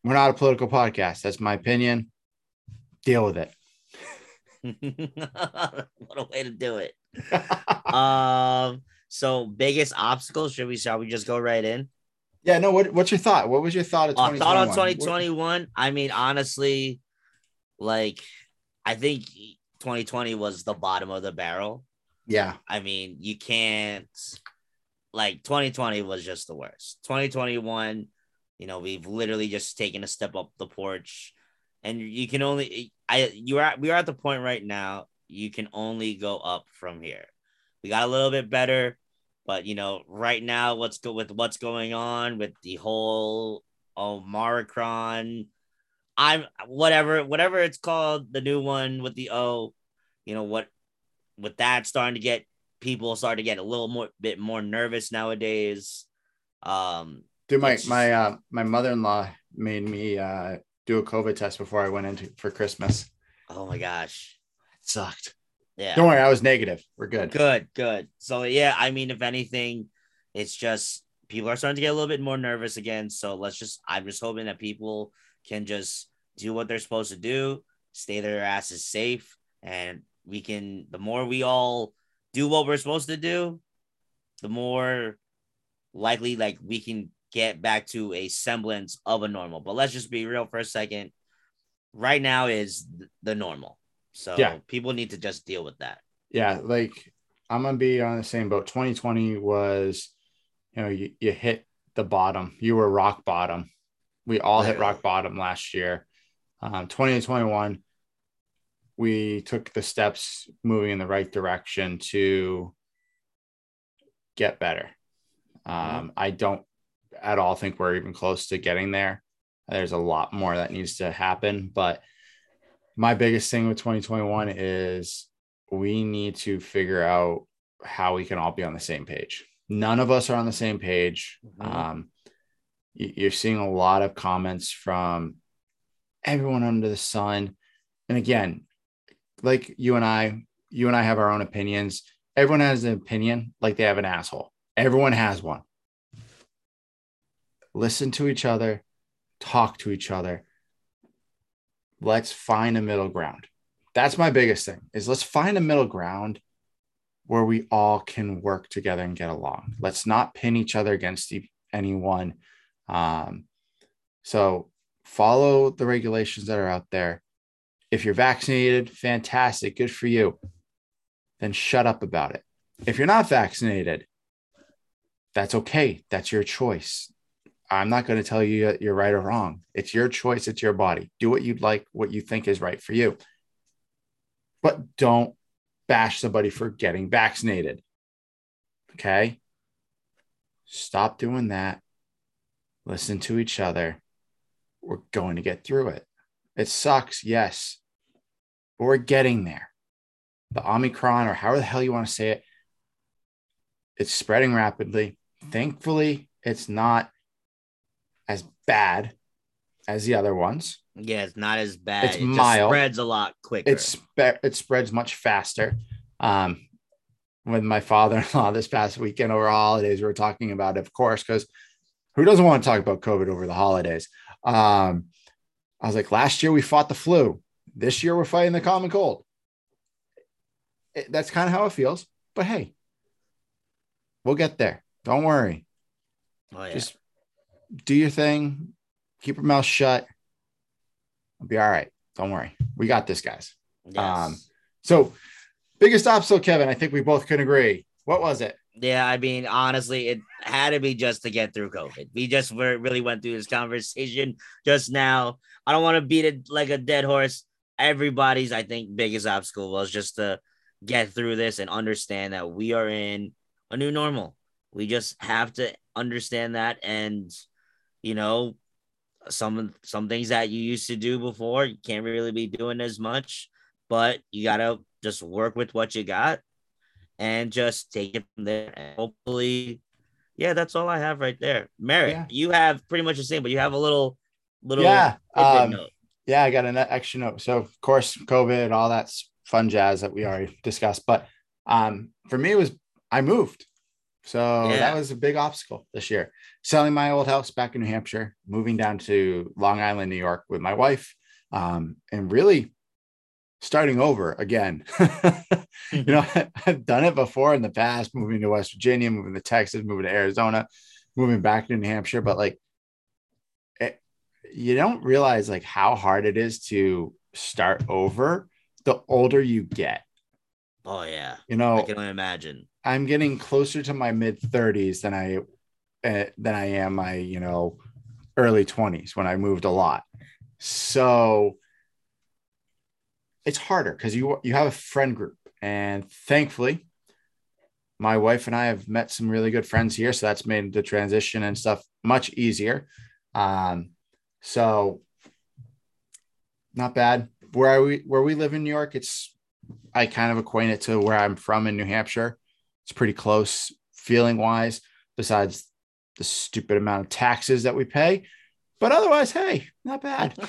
we're not a political podcast. That's my opinion. Deal with it. what a way to do it. Um. So biggest obstacles? Should we? Shall we just go right in? yeah. No. What, what's your thought? What was your thought of Uh, 2021? thought on What- 2021. I mean, honestly, like I think 2020 was the bottom of the barrel. Yeah. I mean, you can't like 2020 was just the worst. 2021, you know, we've literally just taken a step up the porch, and you can only I you are at, we are at the point right now you can only go up from here. We got a little bit better, but you know, right now, let's go with what's going on with the whole Omicron. I'm whatever, whatever it's called, the new one with the O. You know what? With that starting to get people starting to get a little more bit more nervous nowadays. Um, Dude, my my uh, my mother in law made me uh, do a COVID test before I went into for Christmas. Oh my gosh, it sucked. Yeah, don't worry, I was negative. We're good. Good, good. So yeah, I mean, if anything, it's just people are starting to get a little bit more nervous again. So let's just, I'm just hoping that people can just do what they're supposed to do, stay their asses safe, and we can. The more we all do what we're supposed to do, the more likely like we can get back to a semblance of a normal. But let's just be real for a second. Right now is the normal. So yeah. people need to just deal with that. Yeah, like I'm gonna be on the same boat. 2020 was, you know, you, you hit the bottom. You were rock bottom. We all hit rock bottom last year. Um, 2021, we took the steps moving in the right direction to get better. Mm-hmm. Um, I don't at all think we're even close to getting there. There's a lot more that needs to happen. But my biggest thing with 2021 is we need to figure out how we can all be on the same page. None of us are on the same page. Mm-hmm. Um, you're seeing a lot of comments from everyone under the sun. And again, like you and I, you and I have our own opinions. Everyone has an opinion like they have an asshole. Everyone has one listen to each other, talk to each other. Let's find a middle ground. That's my biggest thing is let's find a middle ground where we all can work together and get along. Let's not pin each other against anyone. Um, so follow the regulations that are out there. If you're vaccinated, fantastic, good for you. Then shut up about it. If you're not vaccinated, that's okay. That's your choice. I'm not going to tell you that you're right or wrong. It's your choice. It's your body. Do what you'd like, what you think is right for you. But don't bash somebody for getting vaccinated. Okay. Stop doing that. Listen to each other. We're going to get through it. It sucks, yes, but we're getting there. The Omicron, or however the hell you want to say it, it's spreading rapidly. Thankfully, it's not as bad as the other ones. Yeah, it's not as bad. It's it mild. spreads a lot quicker. It's spe- it spreads much faster. Um, with my father-in-law this past weekend over holidays, we were talking about it, of course, because who doesn't want to talk about COVID over the holidays? Um, I was like, last year we fought the flu. This year we're fighting the common cold. It, that's kind of how it feels. But hey, we'll get there. Don't worry. Oh, yeah. Just do your thing, keep your mouth shut. I'll be all right. Don't worry. We got this, guys. Yes. Um, so biggest obstacle, Kevin, I think we both can agree. What was it? Yeah, I mean, honestly, it had to be just to get through COVID. We just were, really went through this conversation just now. I don't want to beat it like a dead horse. Everybody's, I think, biggest obstacle was just to get through this and understand that we are in a new normal. We just have to understand that and you know, some some things that you used to do before you can't really be doing as much, but you gotta just work with what you got and just take it from there. And hopefully, yeah, that's all I have right there. Merritt, yeah. you have pretty much the same, but you have a little little yeah, um, yeah. I got an extra note. So of course, COVID, all that fun jazz that we already discussed, but um, for me, it was I moved. So yeah. that was a big obstacle this year. Selling my old house back in New Hampshire, moving down to Long Island, New York with my wife, um, and really starting over again. you know, I've done it before in the past, moving to West Virginia, moving to Texas, moving to Arizona, moving back to New Hampshire, but like it, you don't realize like how hard it is to start over the older you get. Oh yeah. You know, I can only imagine. I'm getting closer to my mid 30s than I uh, than I am my you know early 20s when I moved a lot. So it's harder because you you have a friend group, and thankfully, my wife and I have met some really good friends here, so that's made the transition and stuff much easier. Um, so not bad. Where are we where we live in New York, it's I kind of acquaint it to where I'm from in New Hampshire. It's pretty close feeling wise, besides the stupid amount of taxes that we pay. But otherwise, hey, not bad.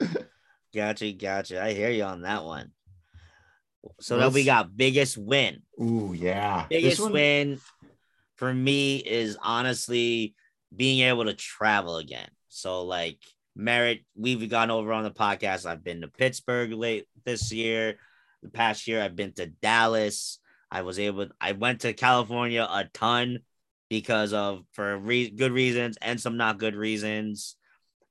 gotcha, gotcha. I hear you on that one. So then we got biggest win. Ooh, yeah. Biggest one... win for me is honestly being able to travel again. So like Merritt, we've gone over on the podcast. I've been to Pittsburgh late this year. The past year, I've been to Dallas. I was able. I went to California a ton because of for re- good reasons and some not good reasons.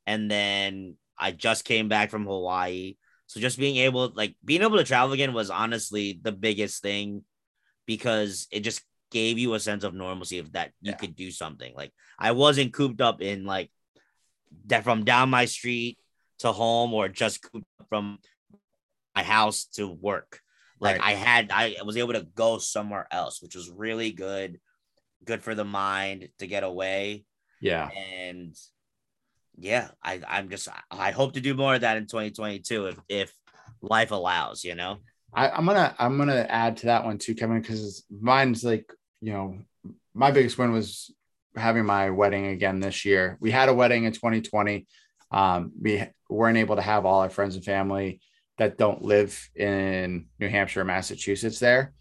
And then I just came back from Hawaii. So just being able like being able to travel again was honestly the biggest thing because it just gave you a sense of normalcy of that you yeah. could do something. Like I wasn't cooped up in like that from down my street to home or just cooped from my house to work. Like right. I had I was able to go somewhere else, which was really good good for the mind to get away. Yeah. And yeah, I, I'm just I hope to do more of that in 2022 if if life allows, you know. I, I'm gonna I'm gonna add to that one too, Kevin, because mine's like, you know, my biggest win was having my wedding again this year. We had a wedding in 2020. Um, we weren't able to have all our friends and family that don't live in New Hampshire or Massachusetts there.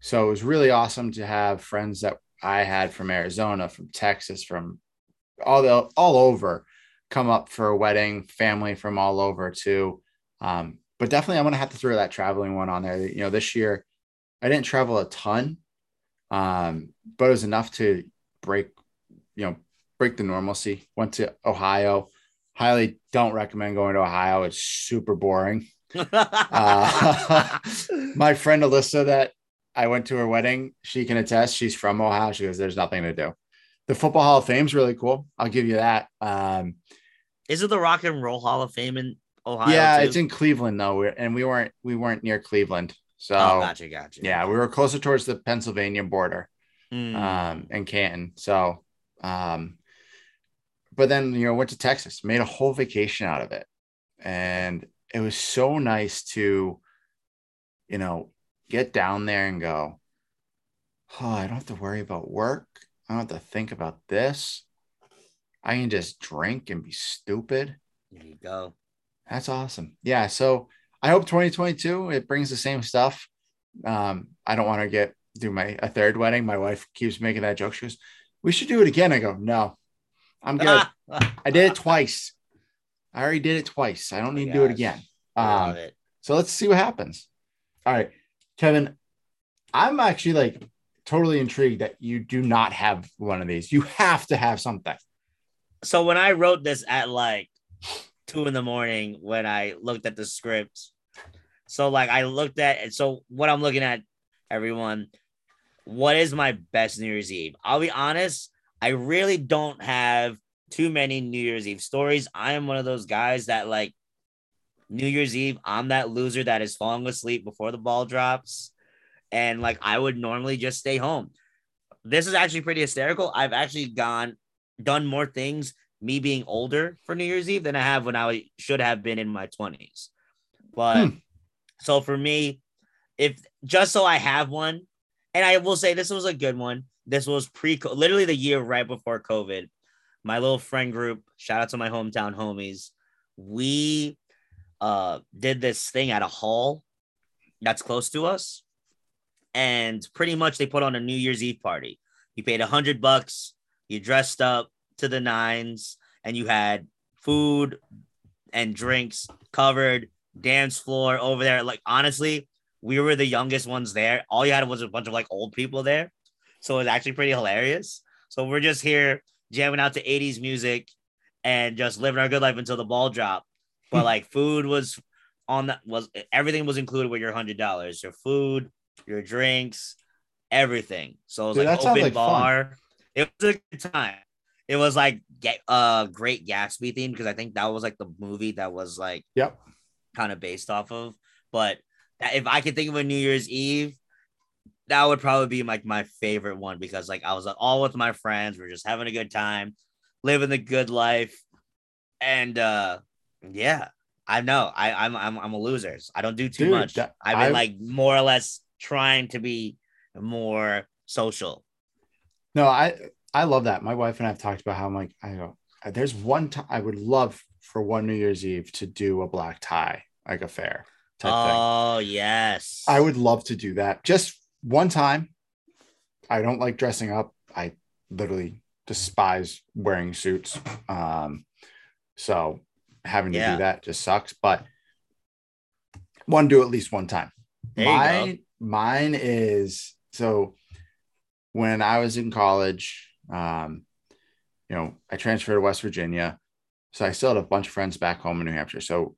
So it was really awesome to have friends that I had from Arizona, from Texas, from all the all over come up for a wedding, family from all over too. Um, but definitely I'm gonna have to throw that traveling one on there. You know, this year I didn't travel a ton, um, but it was enough to break, you know, break the normalcy. Went to Ohio. Highly don't recommend going to Ohio. It's super boring. uh, my friend Alyssa that I went to her wedding. She can attest. She's from Ohio. She goes, "There's nothing to do." The Football Hall of Fame is really cool. I'll give you that. Um, is it the Rock and Roll Hall of Fame in Ohio? Yeah, too? it's in Cleveland though, and we weren't we weren't near Cleveland. So oh, gotcha, gotcha. Yeah, we were closer towards the Pennsylvania border, mm. um, and Canton. So, um, but then you know went to Texas, made a whole vacation out of it, and it was so nice to, you know, get down there and go, oh, I don't have to worry about work. I don't have to think about this. I can just drink and be stupid. There you go. That's awesome. Yeah. So I hope 2022 it brings the same stuff. Um, I don't want to get do my a third wedding. My wife keeps making that joke. She goes, "We should do it again." I go, "No, I'm good. I did it twice. I already did it twice. I don't need to do it again." Um, it. So let's see what happens. All right. Kevin, I'm actually like totally intrigued that you do not have one of these. You have to have something. So when I wrote this at like two in the morning, when I looked at the script, so like I looked at. So what I'm looking at, everyone, what is my best New Year's Eve? I'll be honest, I really don't have too many New Year's Eve stories. I am one of those guys that like New Year's Eve, I'm that loser that is falling asleep before the ball drops. And like I would normally just stay home. This is actually pretty hysterical. I've actually gone, done more things, me being older for New Year's Eve than I have when I should have been in my 20s. But hmm. so for me, if just so I have one, and I will say this was a good one. This was pre literally the year right before COVID. My little friend group, shout out to my hometown homies. We uh did this thing at a hall that's close to us and pretty much they put on a new year's eve party you paid a hundred bucks you dressed up to the nines and you had food and drinks covered dance floor over there. Like honestly we were the youngest ones there. All you had was a bunch of like old people there. So it was actually pretty hilarious. So we're just here jamming out to 80s music and just living our good life until the ball drop but like food was on that was everything was included with your hundred dollars your food your drinks everything. So it was Dude, like open like bar fun. It was a good time it was like get uh great gatsby theme because i think that was like the movie that was like yep kind of based off of. But if I could think of a New Year's Eve, that would probably be like my favorite one because like I was like, all with my friends, we're just having a good time, living the good life, and uh yeah, I know I I'm I'm, I'm a loser. I don't do too Dude, much. That, I've been I, like more or less trying to be more social. No, I I love that. My wife and I have talked about how I'm like I go. There's one time I would love for one New Year's Eve to do a black tie like affair. oh thing. yes, I would love to do that. Just one time. I don't like dressing up. I literally despise wearing suits. Um, so having to yeah. do that just sucks. But one do at least one time. There mine, mine is so when I was in college, um, you know, I transferred to West Virginia. So I still had a bunch of friends back home in New Hampshire. So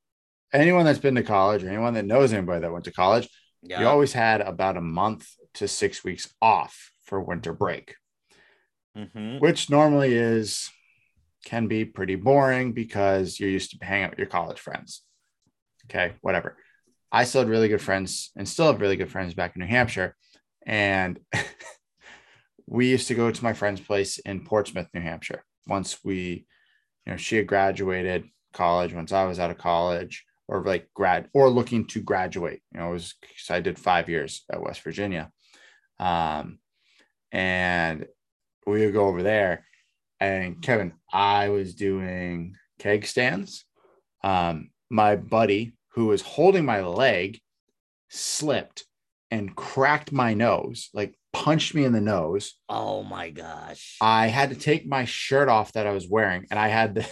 anyone that's been to college or anyone that knows anybody that went to college, yeah. you always had about a month to six weeks off for winter break, mm-hmm. which normally is can be pretty boring because you're used to hanging out with your college friends. Okay, whatever. I still had really good friends and still have really good friends back in New Hampshire. And we used to go to my friend's place in Portsmouth, New Hampshire. Once we, you know, she had graduated college, once I was out of college, or like grad or looking to graduate. You know, it was I did five years at West Virginia. Um, and we would go over there. And Kevin, I was doing keg stands. Um, my buddy who was holding my leg slipped and cracked my nose, like punched me in the nose. Oh my gosh. I had to take my shirt off that I was wearing, and I had to.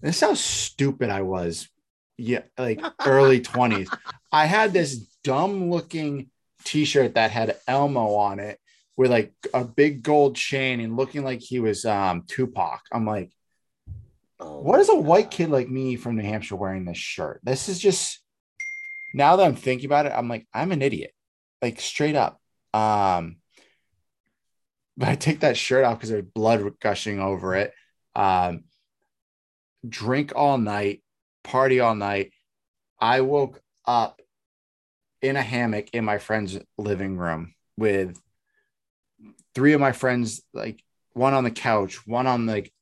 This is how stupid I was. Yeah, like early 20s. I had this dumb looking t shirt that had Elmo on it with like a big gold chain and looking like he was um, Tupac. I'm like, oh what is a God. white kid like me from New Hampshire wearing this shirt? This is just now that I'm thinking about it, I'm like, I'm an idiot, like straight up. Um, but I take that shirt off because there's blood gushing over it. Um, drink all night, party all night. I woke up in a hammock in my friend's living room with three of my friends, like one on the couch, one on like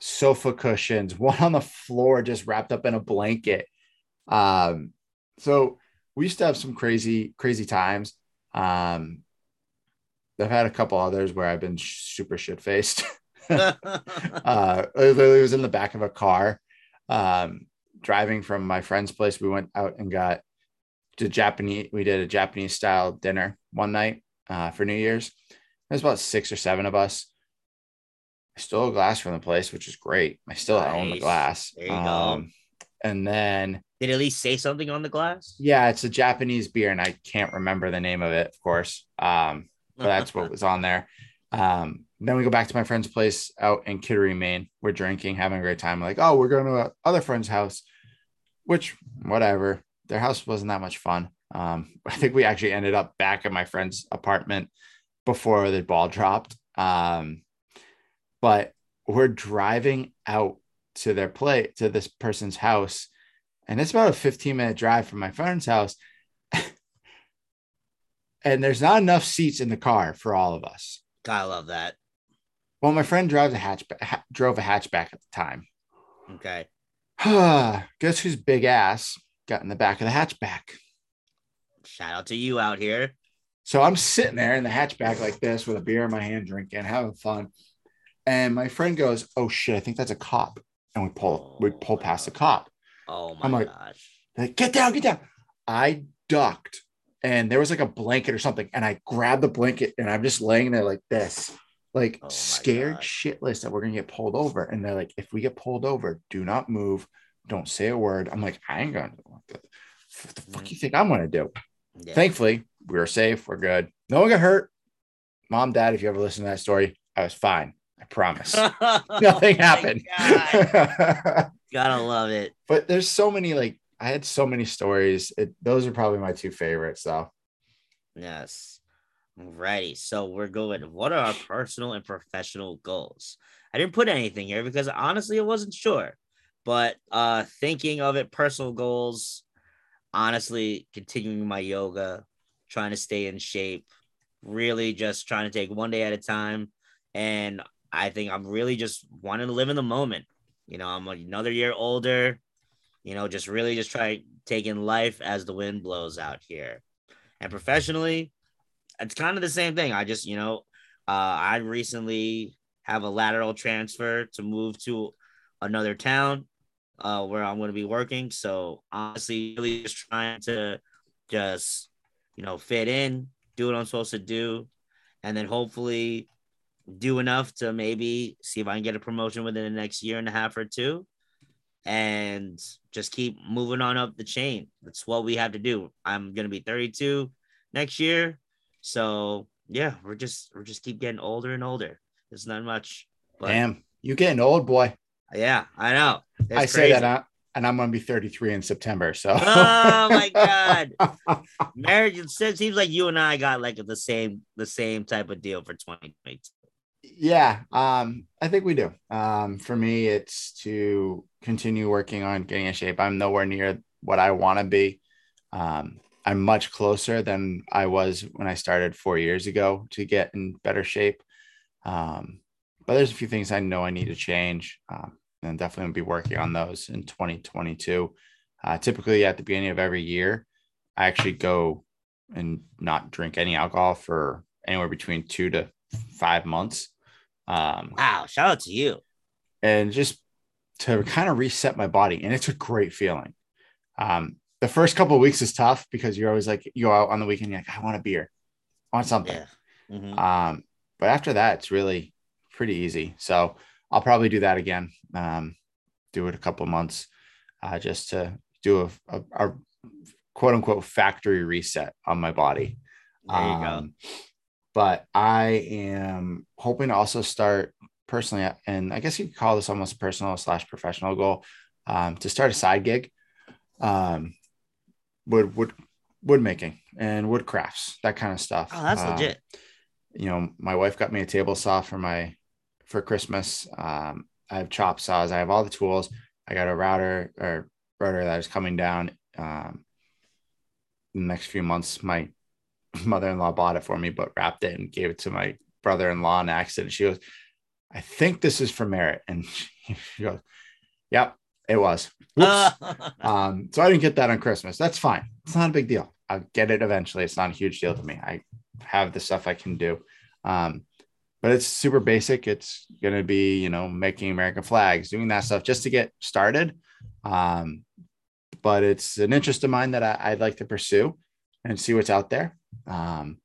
sofa cushions, one on the floor, just wrapped up in a blanket. Um, so we used to have some crazy, crazy times. Um, I've had a couple others where I've been super shit faced. uh, literally was in the back of a car, um, driving from my friend's place. We went out and got to Japanese. We did a Japanese style dinner one night uh, for New Year's. There's about six or seven of us. I stole a glass from the place, which is great. I still nice. own the glass. There you um, go. And then did at least say something on the glass? Yeah, it's a Japanese beer, and I can't remember the name of it, of course. Um, that's what was on there. Um, then we go back to my friend's place out in Kittery, Maine. We're drinking, having a great time. Like, oh, we're going to a other friend's house, which whatever. Their house wasn't that much fun. Um, I think we actually ended up back at my friend's apartment before the ball dropped. Um, but we're driving out to their play to this person's house, and it's about a 15 minute drive from my friend's house. And there's not enough seats in the car for all of us. I love that. Well, my friend drives a hatchback, ha- drove a hatchback at the time. Okay. Guess whose big ass got in the back of the hatchback? Shout out to you out here. So I'm sitting there in the hatchback like this with a beer in my hand, drinking, having fun. And my friend goes, "Oh shit, I think that's a cop." And we pull, oh, we pull past the cop. Oh my I'm like, gosh! Like, get down, get down. I ducked and there was like a blanket or something, and I grabbed the blanket and I'm just laying there like this, like oh scared God. shitless that we're gonna get pulled over. And they're like, if we get pulled over, do not move, don't say a word. I'm like, I ain't gonna. What the, what the fuck you mm. think I'm gonna do? Yeah. Thankfully, we were safe. We're good. No one got hurt. Mom, dad, if you ever listen to that story, I was fine. I promise. Nothing oh happened. Gotta love it. But there's so many like I had so many stories. It, those are probably my two favorites, though. Yes. Alrighty. So we're going. What are our personal and professional goals? I didn't put anything here because honestly, I wasn't sure. But uh thinking of it, personal goals, honestly, continuing my yoga, trying to stay in shape, really just trying to take one day at a time. And I think I'm really just wanting to live in the moment. You know, I'm another year older, you know, just really just try taking life as the wind blows out here. And professionally, it's kind of the same thing. I just, you know, uh, I recently have a lateral transfer to move to another town uh, where I'm going to be working. So honestly, really just trying to just, you know, fit in, do what I'm supposed to do, and then hopefully do enough to maybe see if I can get a promotion within the next year and a half or two and just keep moving on up the chain. That's what we have to do. I'm to be 32 next year. So, yeah, we're just we're just keep getting older and older. It's not much. But Damn, you getting old, boy. Yeah, I know. That's I say that, uh, and I'm to be 33 in September. So, oh my god, marriage. It seems like you and I got like the same the same type of deal for 2022. Yeah, um, I think we do. Um, for me, it's to continue working on getting in shape. I'm nowhere near what I want to be. Um, I'm much closer than I was when I started four years ago to get in better shape. Um, but there's a few things I know I need to change, um, and definitely be working on those in 2022. Uh, typically, at the beginning of every year, I actually go and not drink any alcohol for anywhere between two to five months. Um, wow! Shout out to you. And just to kind of reset my body, and it's a great feeling. Um, the first couple of weeks is tough because you're always like you go out on the weekend, you're like, I want a beer, I want something. Yeah. Mm-hmm. Um, but after that, it's really pretty easy. So I'll probably do that again. Um, do it a couple months, uh, just to do a, a, a, quote unquote factory reset on my body. There you um, go. But I am hoping to also start personally, and I guess you could call this almost a personal slash professional goal, um, to start a side gig. Um, wood wood wood making and wood crafts, that kind of stuff. Oh, that's um, legit. You know, my wife got me a table saw for my for Christmas. Um, I have chop saws. I have all the tools. I got a router or router that is coming down. Um, in the next few months, my mother-in-law bought it for me, but wrapped it and gave it to my brother-in-law in accident. She goes, "I think this is for Merritt," and she goes, "Yep, it was. um, so I didn't get that on Christmas. That's fine. It's not a big deal. I'll get it eventually. It's not a huge deal to me. I have the stuff I can do. Um, but it's super basic. It's going to be, you know, making American flags, doing that stuff just to get started. Um, but it's an interest of mine that I, would like to pursue and see what's out there. Um,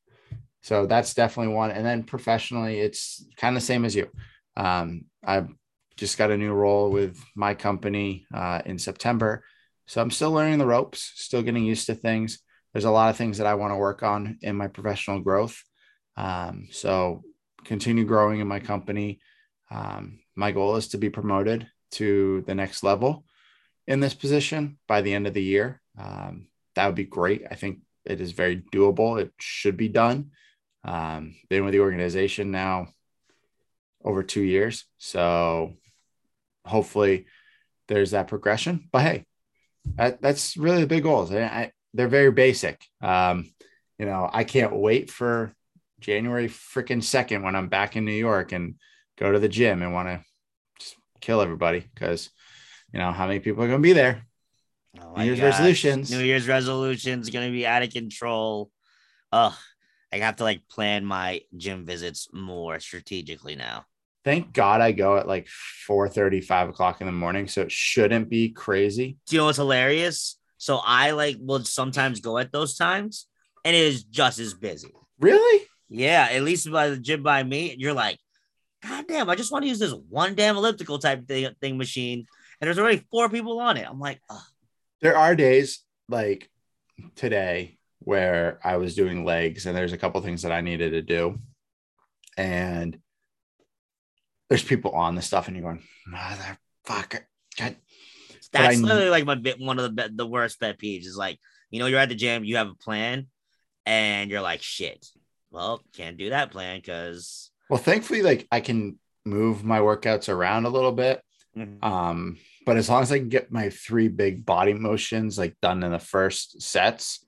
so that's definitely one. And then professionally, it's kind of the same as you. Um, I've just got a new role with my company uh, in September. So I'm still learning the ropes, still getting used to things. There's a lot of things that I want to work on in my professional growth. Um, so continue growing in my company. Um, my goal is to be promoted to the next level in this position by the end of the year. Um, that would be great. I think it is very doable. It should be done. Um, been with the organization now over two years. So hopefully there's that progression. But hey, that, that's really the big goals. I, I, they're very basic. Um, you know, I can't wait for January freaking second when I'm back in New York and go to the gym and want to kill everybody because you know how many people are going to be there. Oh New Year's gosh. resolutions. New Year's resolutions going to be out of control. Ugh, I have to like plan my gym visits more strategically now thank God I go at like 4 5 o'clock in the morning. So it shouldn't be crazy. Do you know what's hilarious? So I like will sometimes go at those times and it is just as busy. Really? Yeah, at least by the gym by me, you're like, God damn, I just want to use this one damn elliptical type thing, thing machine. And there's already four people on it. I'm like, Ugh. There are days like today where I was doing legs and there's a couple things that I needed to do. And there's people on the stuff, and you're going, motherfucker. God. That's literally like my bit one of the the worst pet peeves is like, you know, you're at the gym, you have a plan, and you're like, shit. Well, can't do that plan because well, thankfully, like I can move my workouts around a little bit. Mhm. Um, but as long as I can get my three big body motions like done in the first sets,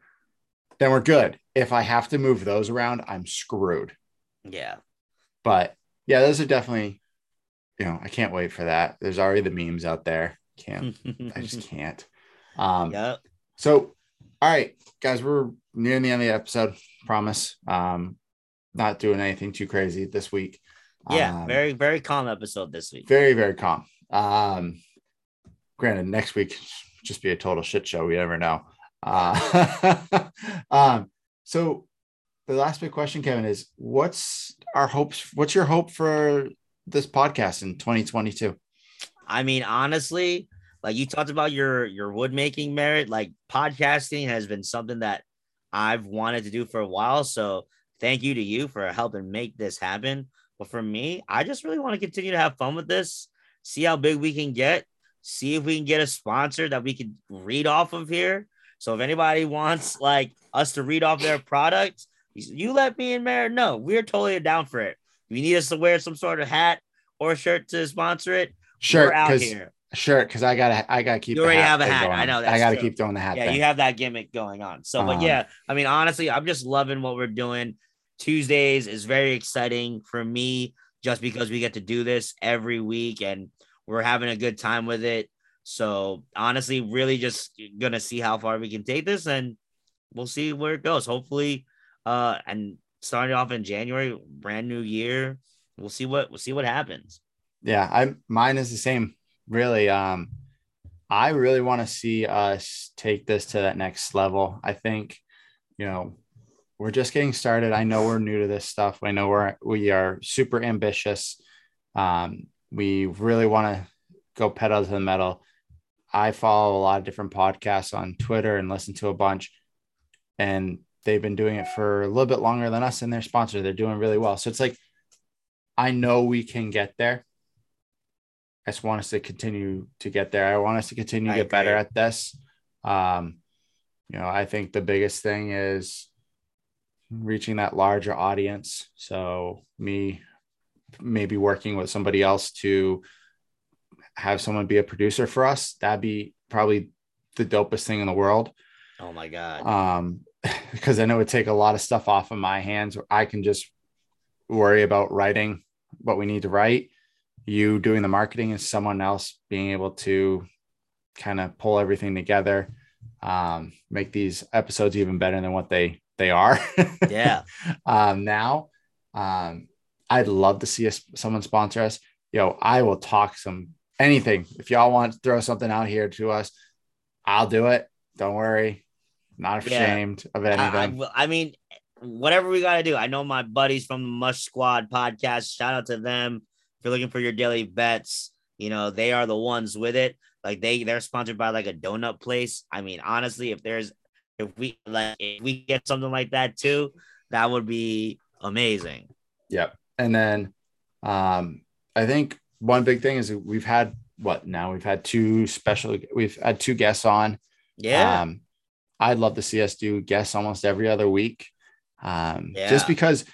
then we're good. If I have to move those around, I'm screwed. Yeah. But yeah, those are definitely, you know, I can't wait for that. There's already the memes out there. Can't, I just can't. Um, yep. so, all right, guys, we're nearing the end of the episode. Promise. Um, not doing anything too crazy this week. Yeah. Um, very, very calm episode this week. very, very calm. Um, granted, next week just be a total shit show. We never know. Uh, um, so the last big question, Kevin, is what's our hopes? What's your hope for this podcast in 2022? I mean, honestly, like you talked about your your wood making Merritt, like podcasting has been something that I've wanted to do for a while. So thank you to you for helping make this happen. But for me, I just really want to continue to have fun with this, see how big we can get, see if we can get a sponsor that we can read off of here. So if anybody wants like us to read off their product, you let me and Merritt know. We're totally down for it. If you need us to wear some sort of hat or shirt to sponsor it, shirt, out here. sure, because I gotta I gotta keep. You the already have a hat. I know, that's I gotta true. keep doing the hat. Yeah, thing. you have that gimmick going on. So, but Um, yeah, I mean, honestly, I'm just loving what we're doing. Tuesdays is very exciting for me just because we get to do this every week and we're having a good time with it. So, honestly, really just gonna see how far we can take this and we'll see where it goes. Hopefully, uh, and starting off in January, brand new year. We'll see what we'll see what happens. yeah i mine is the same really um i really want to see us take this to that next level i think you know we're just getting started i know we're new to this stuff i know we're we are super ambitious um we really want to go pedal to the metal i follow a lot of different podcasts on twitter and listen to a bunch and they've been doing it for a little bit longer than us and their sponsor they're doing really well so it's like i know we can get there I just want us to continue to get there. I want us to continue to get better at this. Um, you know, I think the biggest thing is reaching that larger audience. So me maybe working with somebody else to have someone be a producer for us, that'd be probably the dopest thing in the world. Oh my god. Um, because I know it would take a lot of stuff off of my hands. Where I can just worry about writing what we need to write. You doing the marketing and someone else being able to kind of pull everything together, um, make these episodes even better than what they they are. yeah. um, now, um, I'd love to see us someone sponsor us. Yo, I will talk some anything. If y'all want to throw something out here to us, I'll do it. Don't worry. Not Yeah. ashamed of I, I, anything. I mean, whatever we got to do. I know my buddies from the Mush Squad podcast. Shout out to them. If you're looking for your daily bets, you know they are the ones with it. Like they they're sponsored by like a donut place. I mean, honestly, if there's if we like if we get something like that too, that would be amazing. Yep. And then um, I think one big thing is we've had what now we've had two special we've had two guests on. Yeah. Um, I'd love to see us do guests almost every other week. Um, Yeah. just because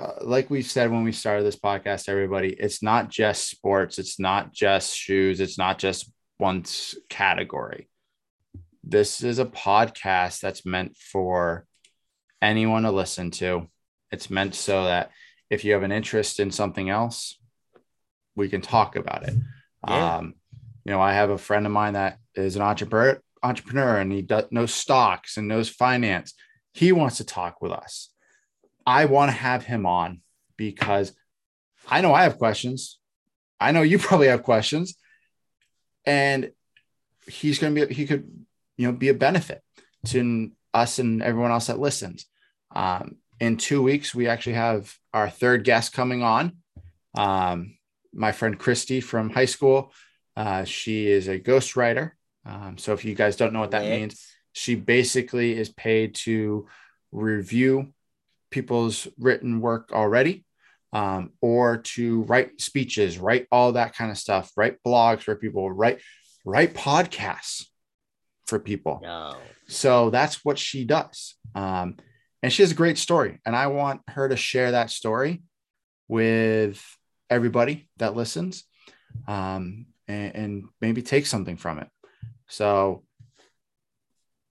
uh, like we said when we started this podcast, everybody, it's not just sports, it's not just shoes, it's not just one category. This is a podcast that's meant for anyone to listen to. It's meant so that if you have an interest in something else, we can talk about it. Yeah. Um, you know, I have a friend of mine that is an entrepreneur, entrepreneur, and he does, knows stocks and knows finance. He wants to talk with us. I want to have him on because I know I have questions. I know you probably have questions, and he's going to be. He could, you know, be a benefit to us and everyone else that listens. Um, in two weeks, we actually have our third guest coming on. Um, my friend Christy from high school. Uh, she is a ghostwriter. Um, so if you guys don't know what that Lit. means, she basically is paid to review people's written work already um, or to write speeches write all that kind of stuff write blogs for people write write podcasts for people No. so that's what she does um, and she has a great story and i want her to share that story with everybody that listens um, and, and maybe take something from it. So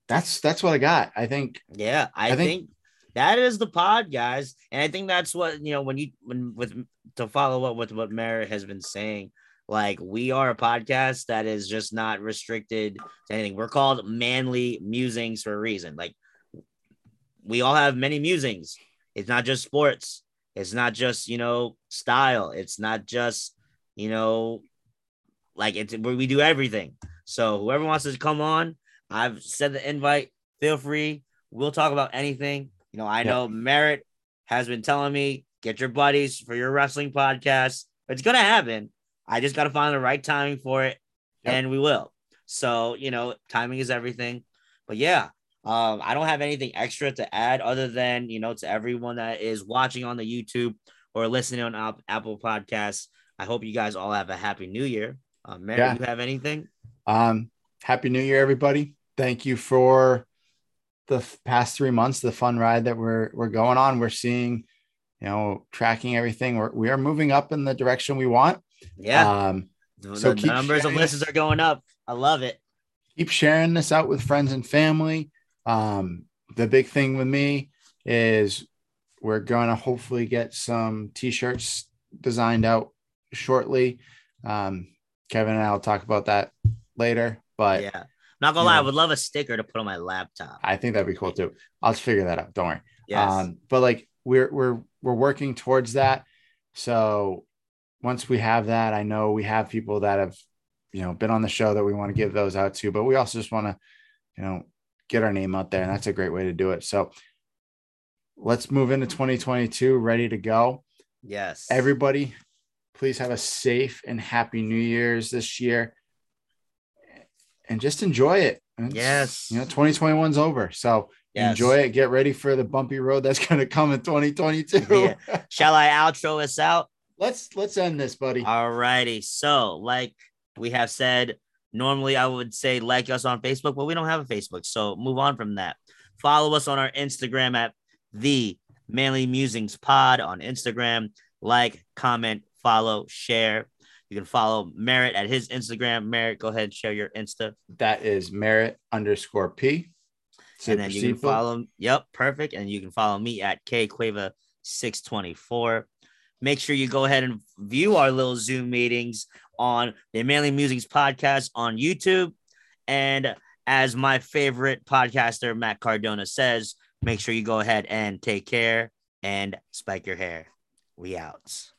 that's that's what I got. I think. Yeah, I, I think, think, that is the pod, guys, and I think that's what you know when you when with to follow up with what Merritt has been saying. Like we are a podcast that is just not restricted to anything. We're called Manly Musings for a reason. Like we all have many musings. It's not just sports. It's not just you know style. It's not just you know like it's where we do everything. So whoever wants to come on, I've said the invite. Feel free. We'll talk about anything. You know, I know Merritt has been telling me get your buddies for your wrestling podcast. It's gonna happen. I just gotta find the right timing for it, yep. and we will. So you know, timing is everything. But yeah, um, I don't have anything extra to add other than you know to everyone that is watching on the YouTube or listening on Apple Podcasts. I hope you guys all have a happy New Year. Uh, Mary, yeah. you have anything? Um, happy New Year, everybody! Thank you for the past three months, the fun ride that we're we're going on. We're seeing, you know, tracking everything. We're we are moving up in the direction we want. Yeah. Um, so the numbers of listens are going up. I love it. Keep sharing this out with friends and family. Um, the big thing with me is we're going to hopefully get some t-shirts designed out shortly. Um, Kevin and I will talk about that later, but yeah, not gonna lie, know, I would love a sticker to put on my laptop. I think that'd be cool too. I'll just figure that out. Don't worry. Yes. Um, but like we're we're we're working towards that. So once we have that, I know we have people that have, you know, been on the show that we want to give those out to, but we also just want to, you know, get our name out there. And that's a great way to do it. So let's move into 2022 ready to go. Yes. Everybody, please have a safe and happy New Year's this year and just enjoy it. It's, yes. You know, 2021's over. So yes. enjoy it. Get ready for the bumpy road that's going to come in 2022. yeah. Shall I outro us out? Let's let's end this, buddy. All righty. So, like we have said, Normally, I would say like us on Facebook, but we don't have a Facebook. So move on from that. Follow us on our Instagram at the Manly Musings Pod on Instagram. Like, comment, follow, share. You can follow Merritt at his Instagram. Merritt, go ahead and share your Insta. That is Merritt underscore P. and then you can follow. Yep, perfect. And you can follow me at K Quava 624. Make sure you go ahead and view our little Zoom meetings on the Manly Musings podcast on YouTube. And as my favorite podcaster, Matt Cardona, says, make sure you go ahead and take care and spike your hair. We out.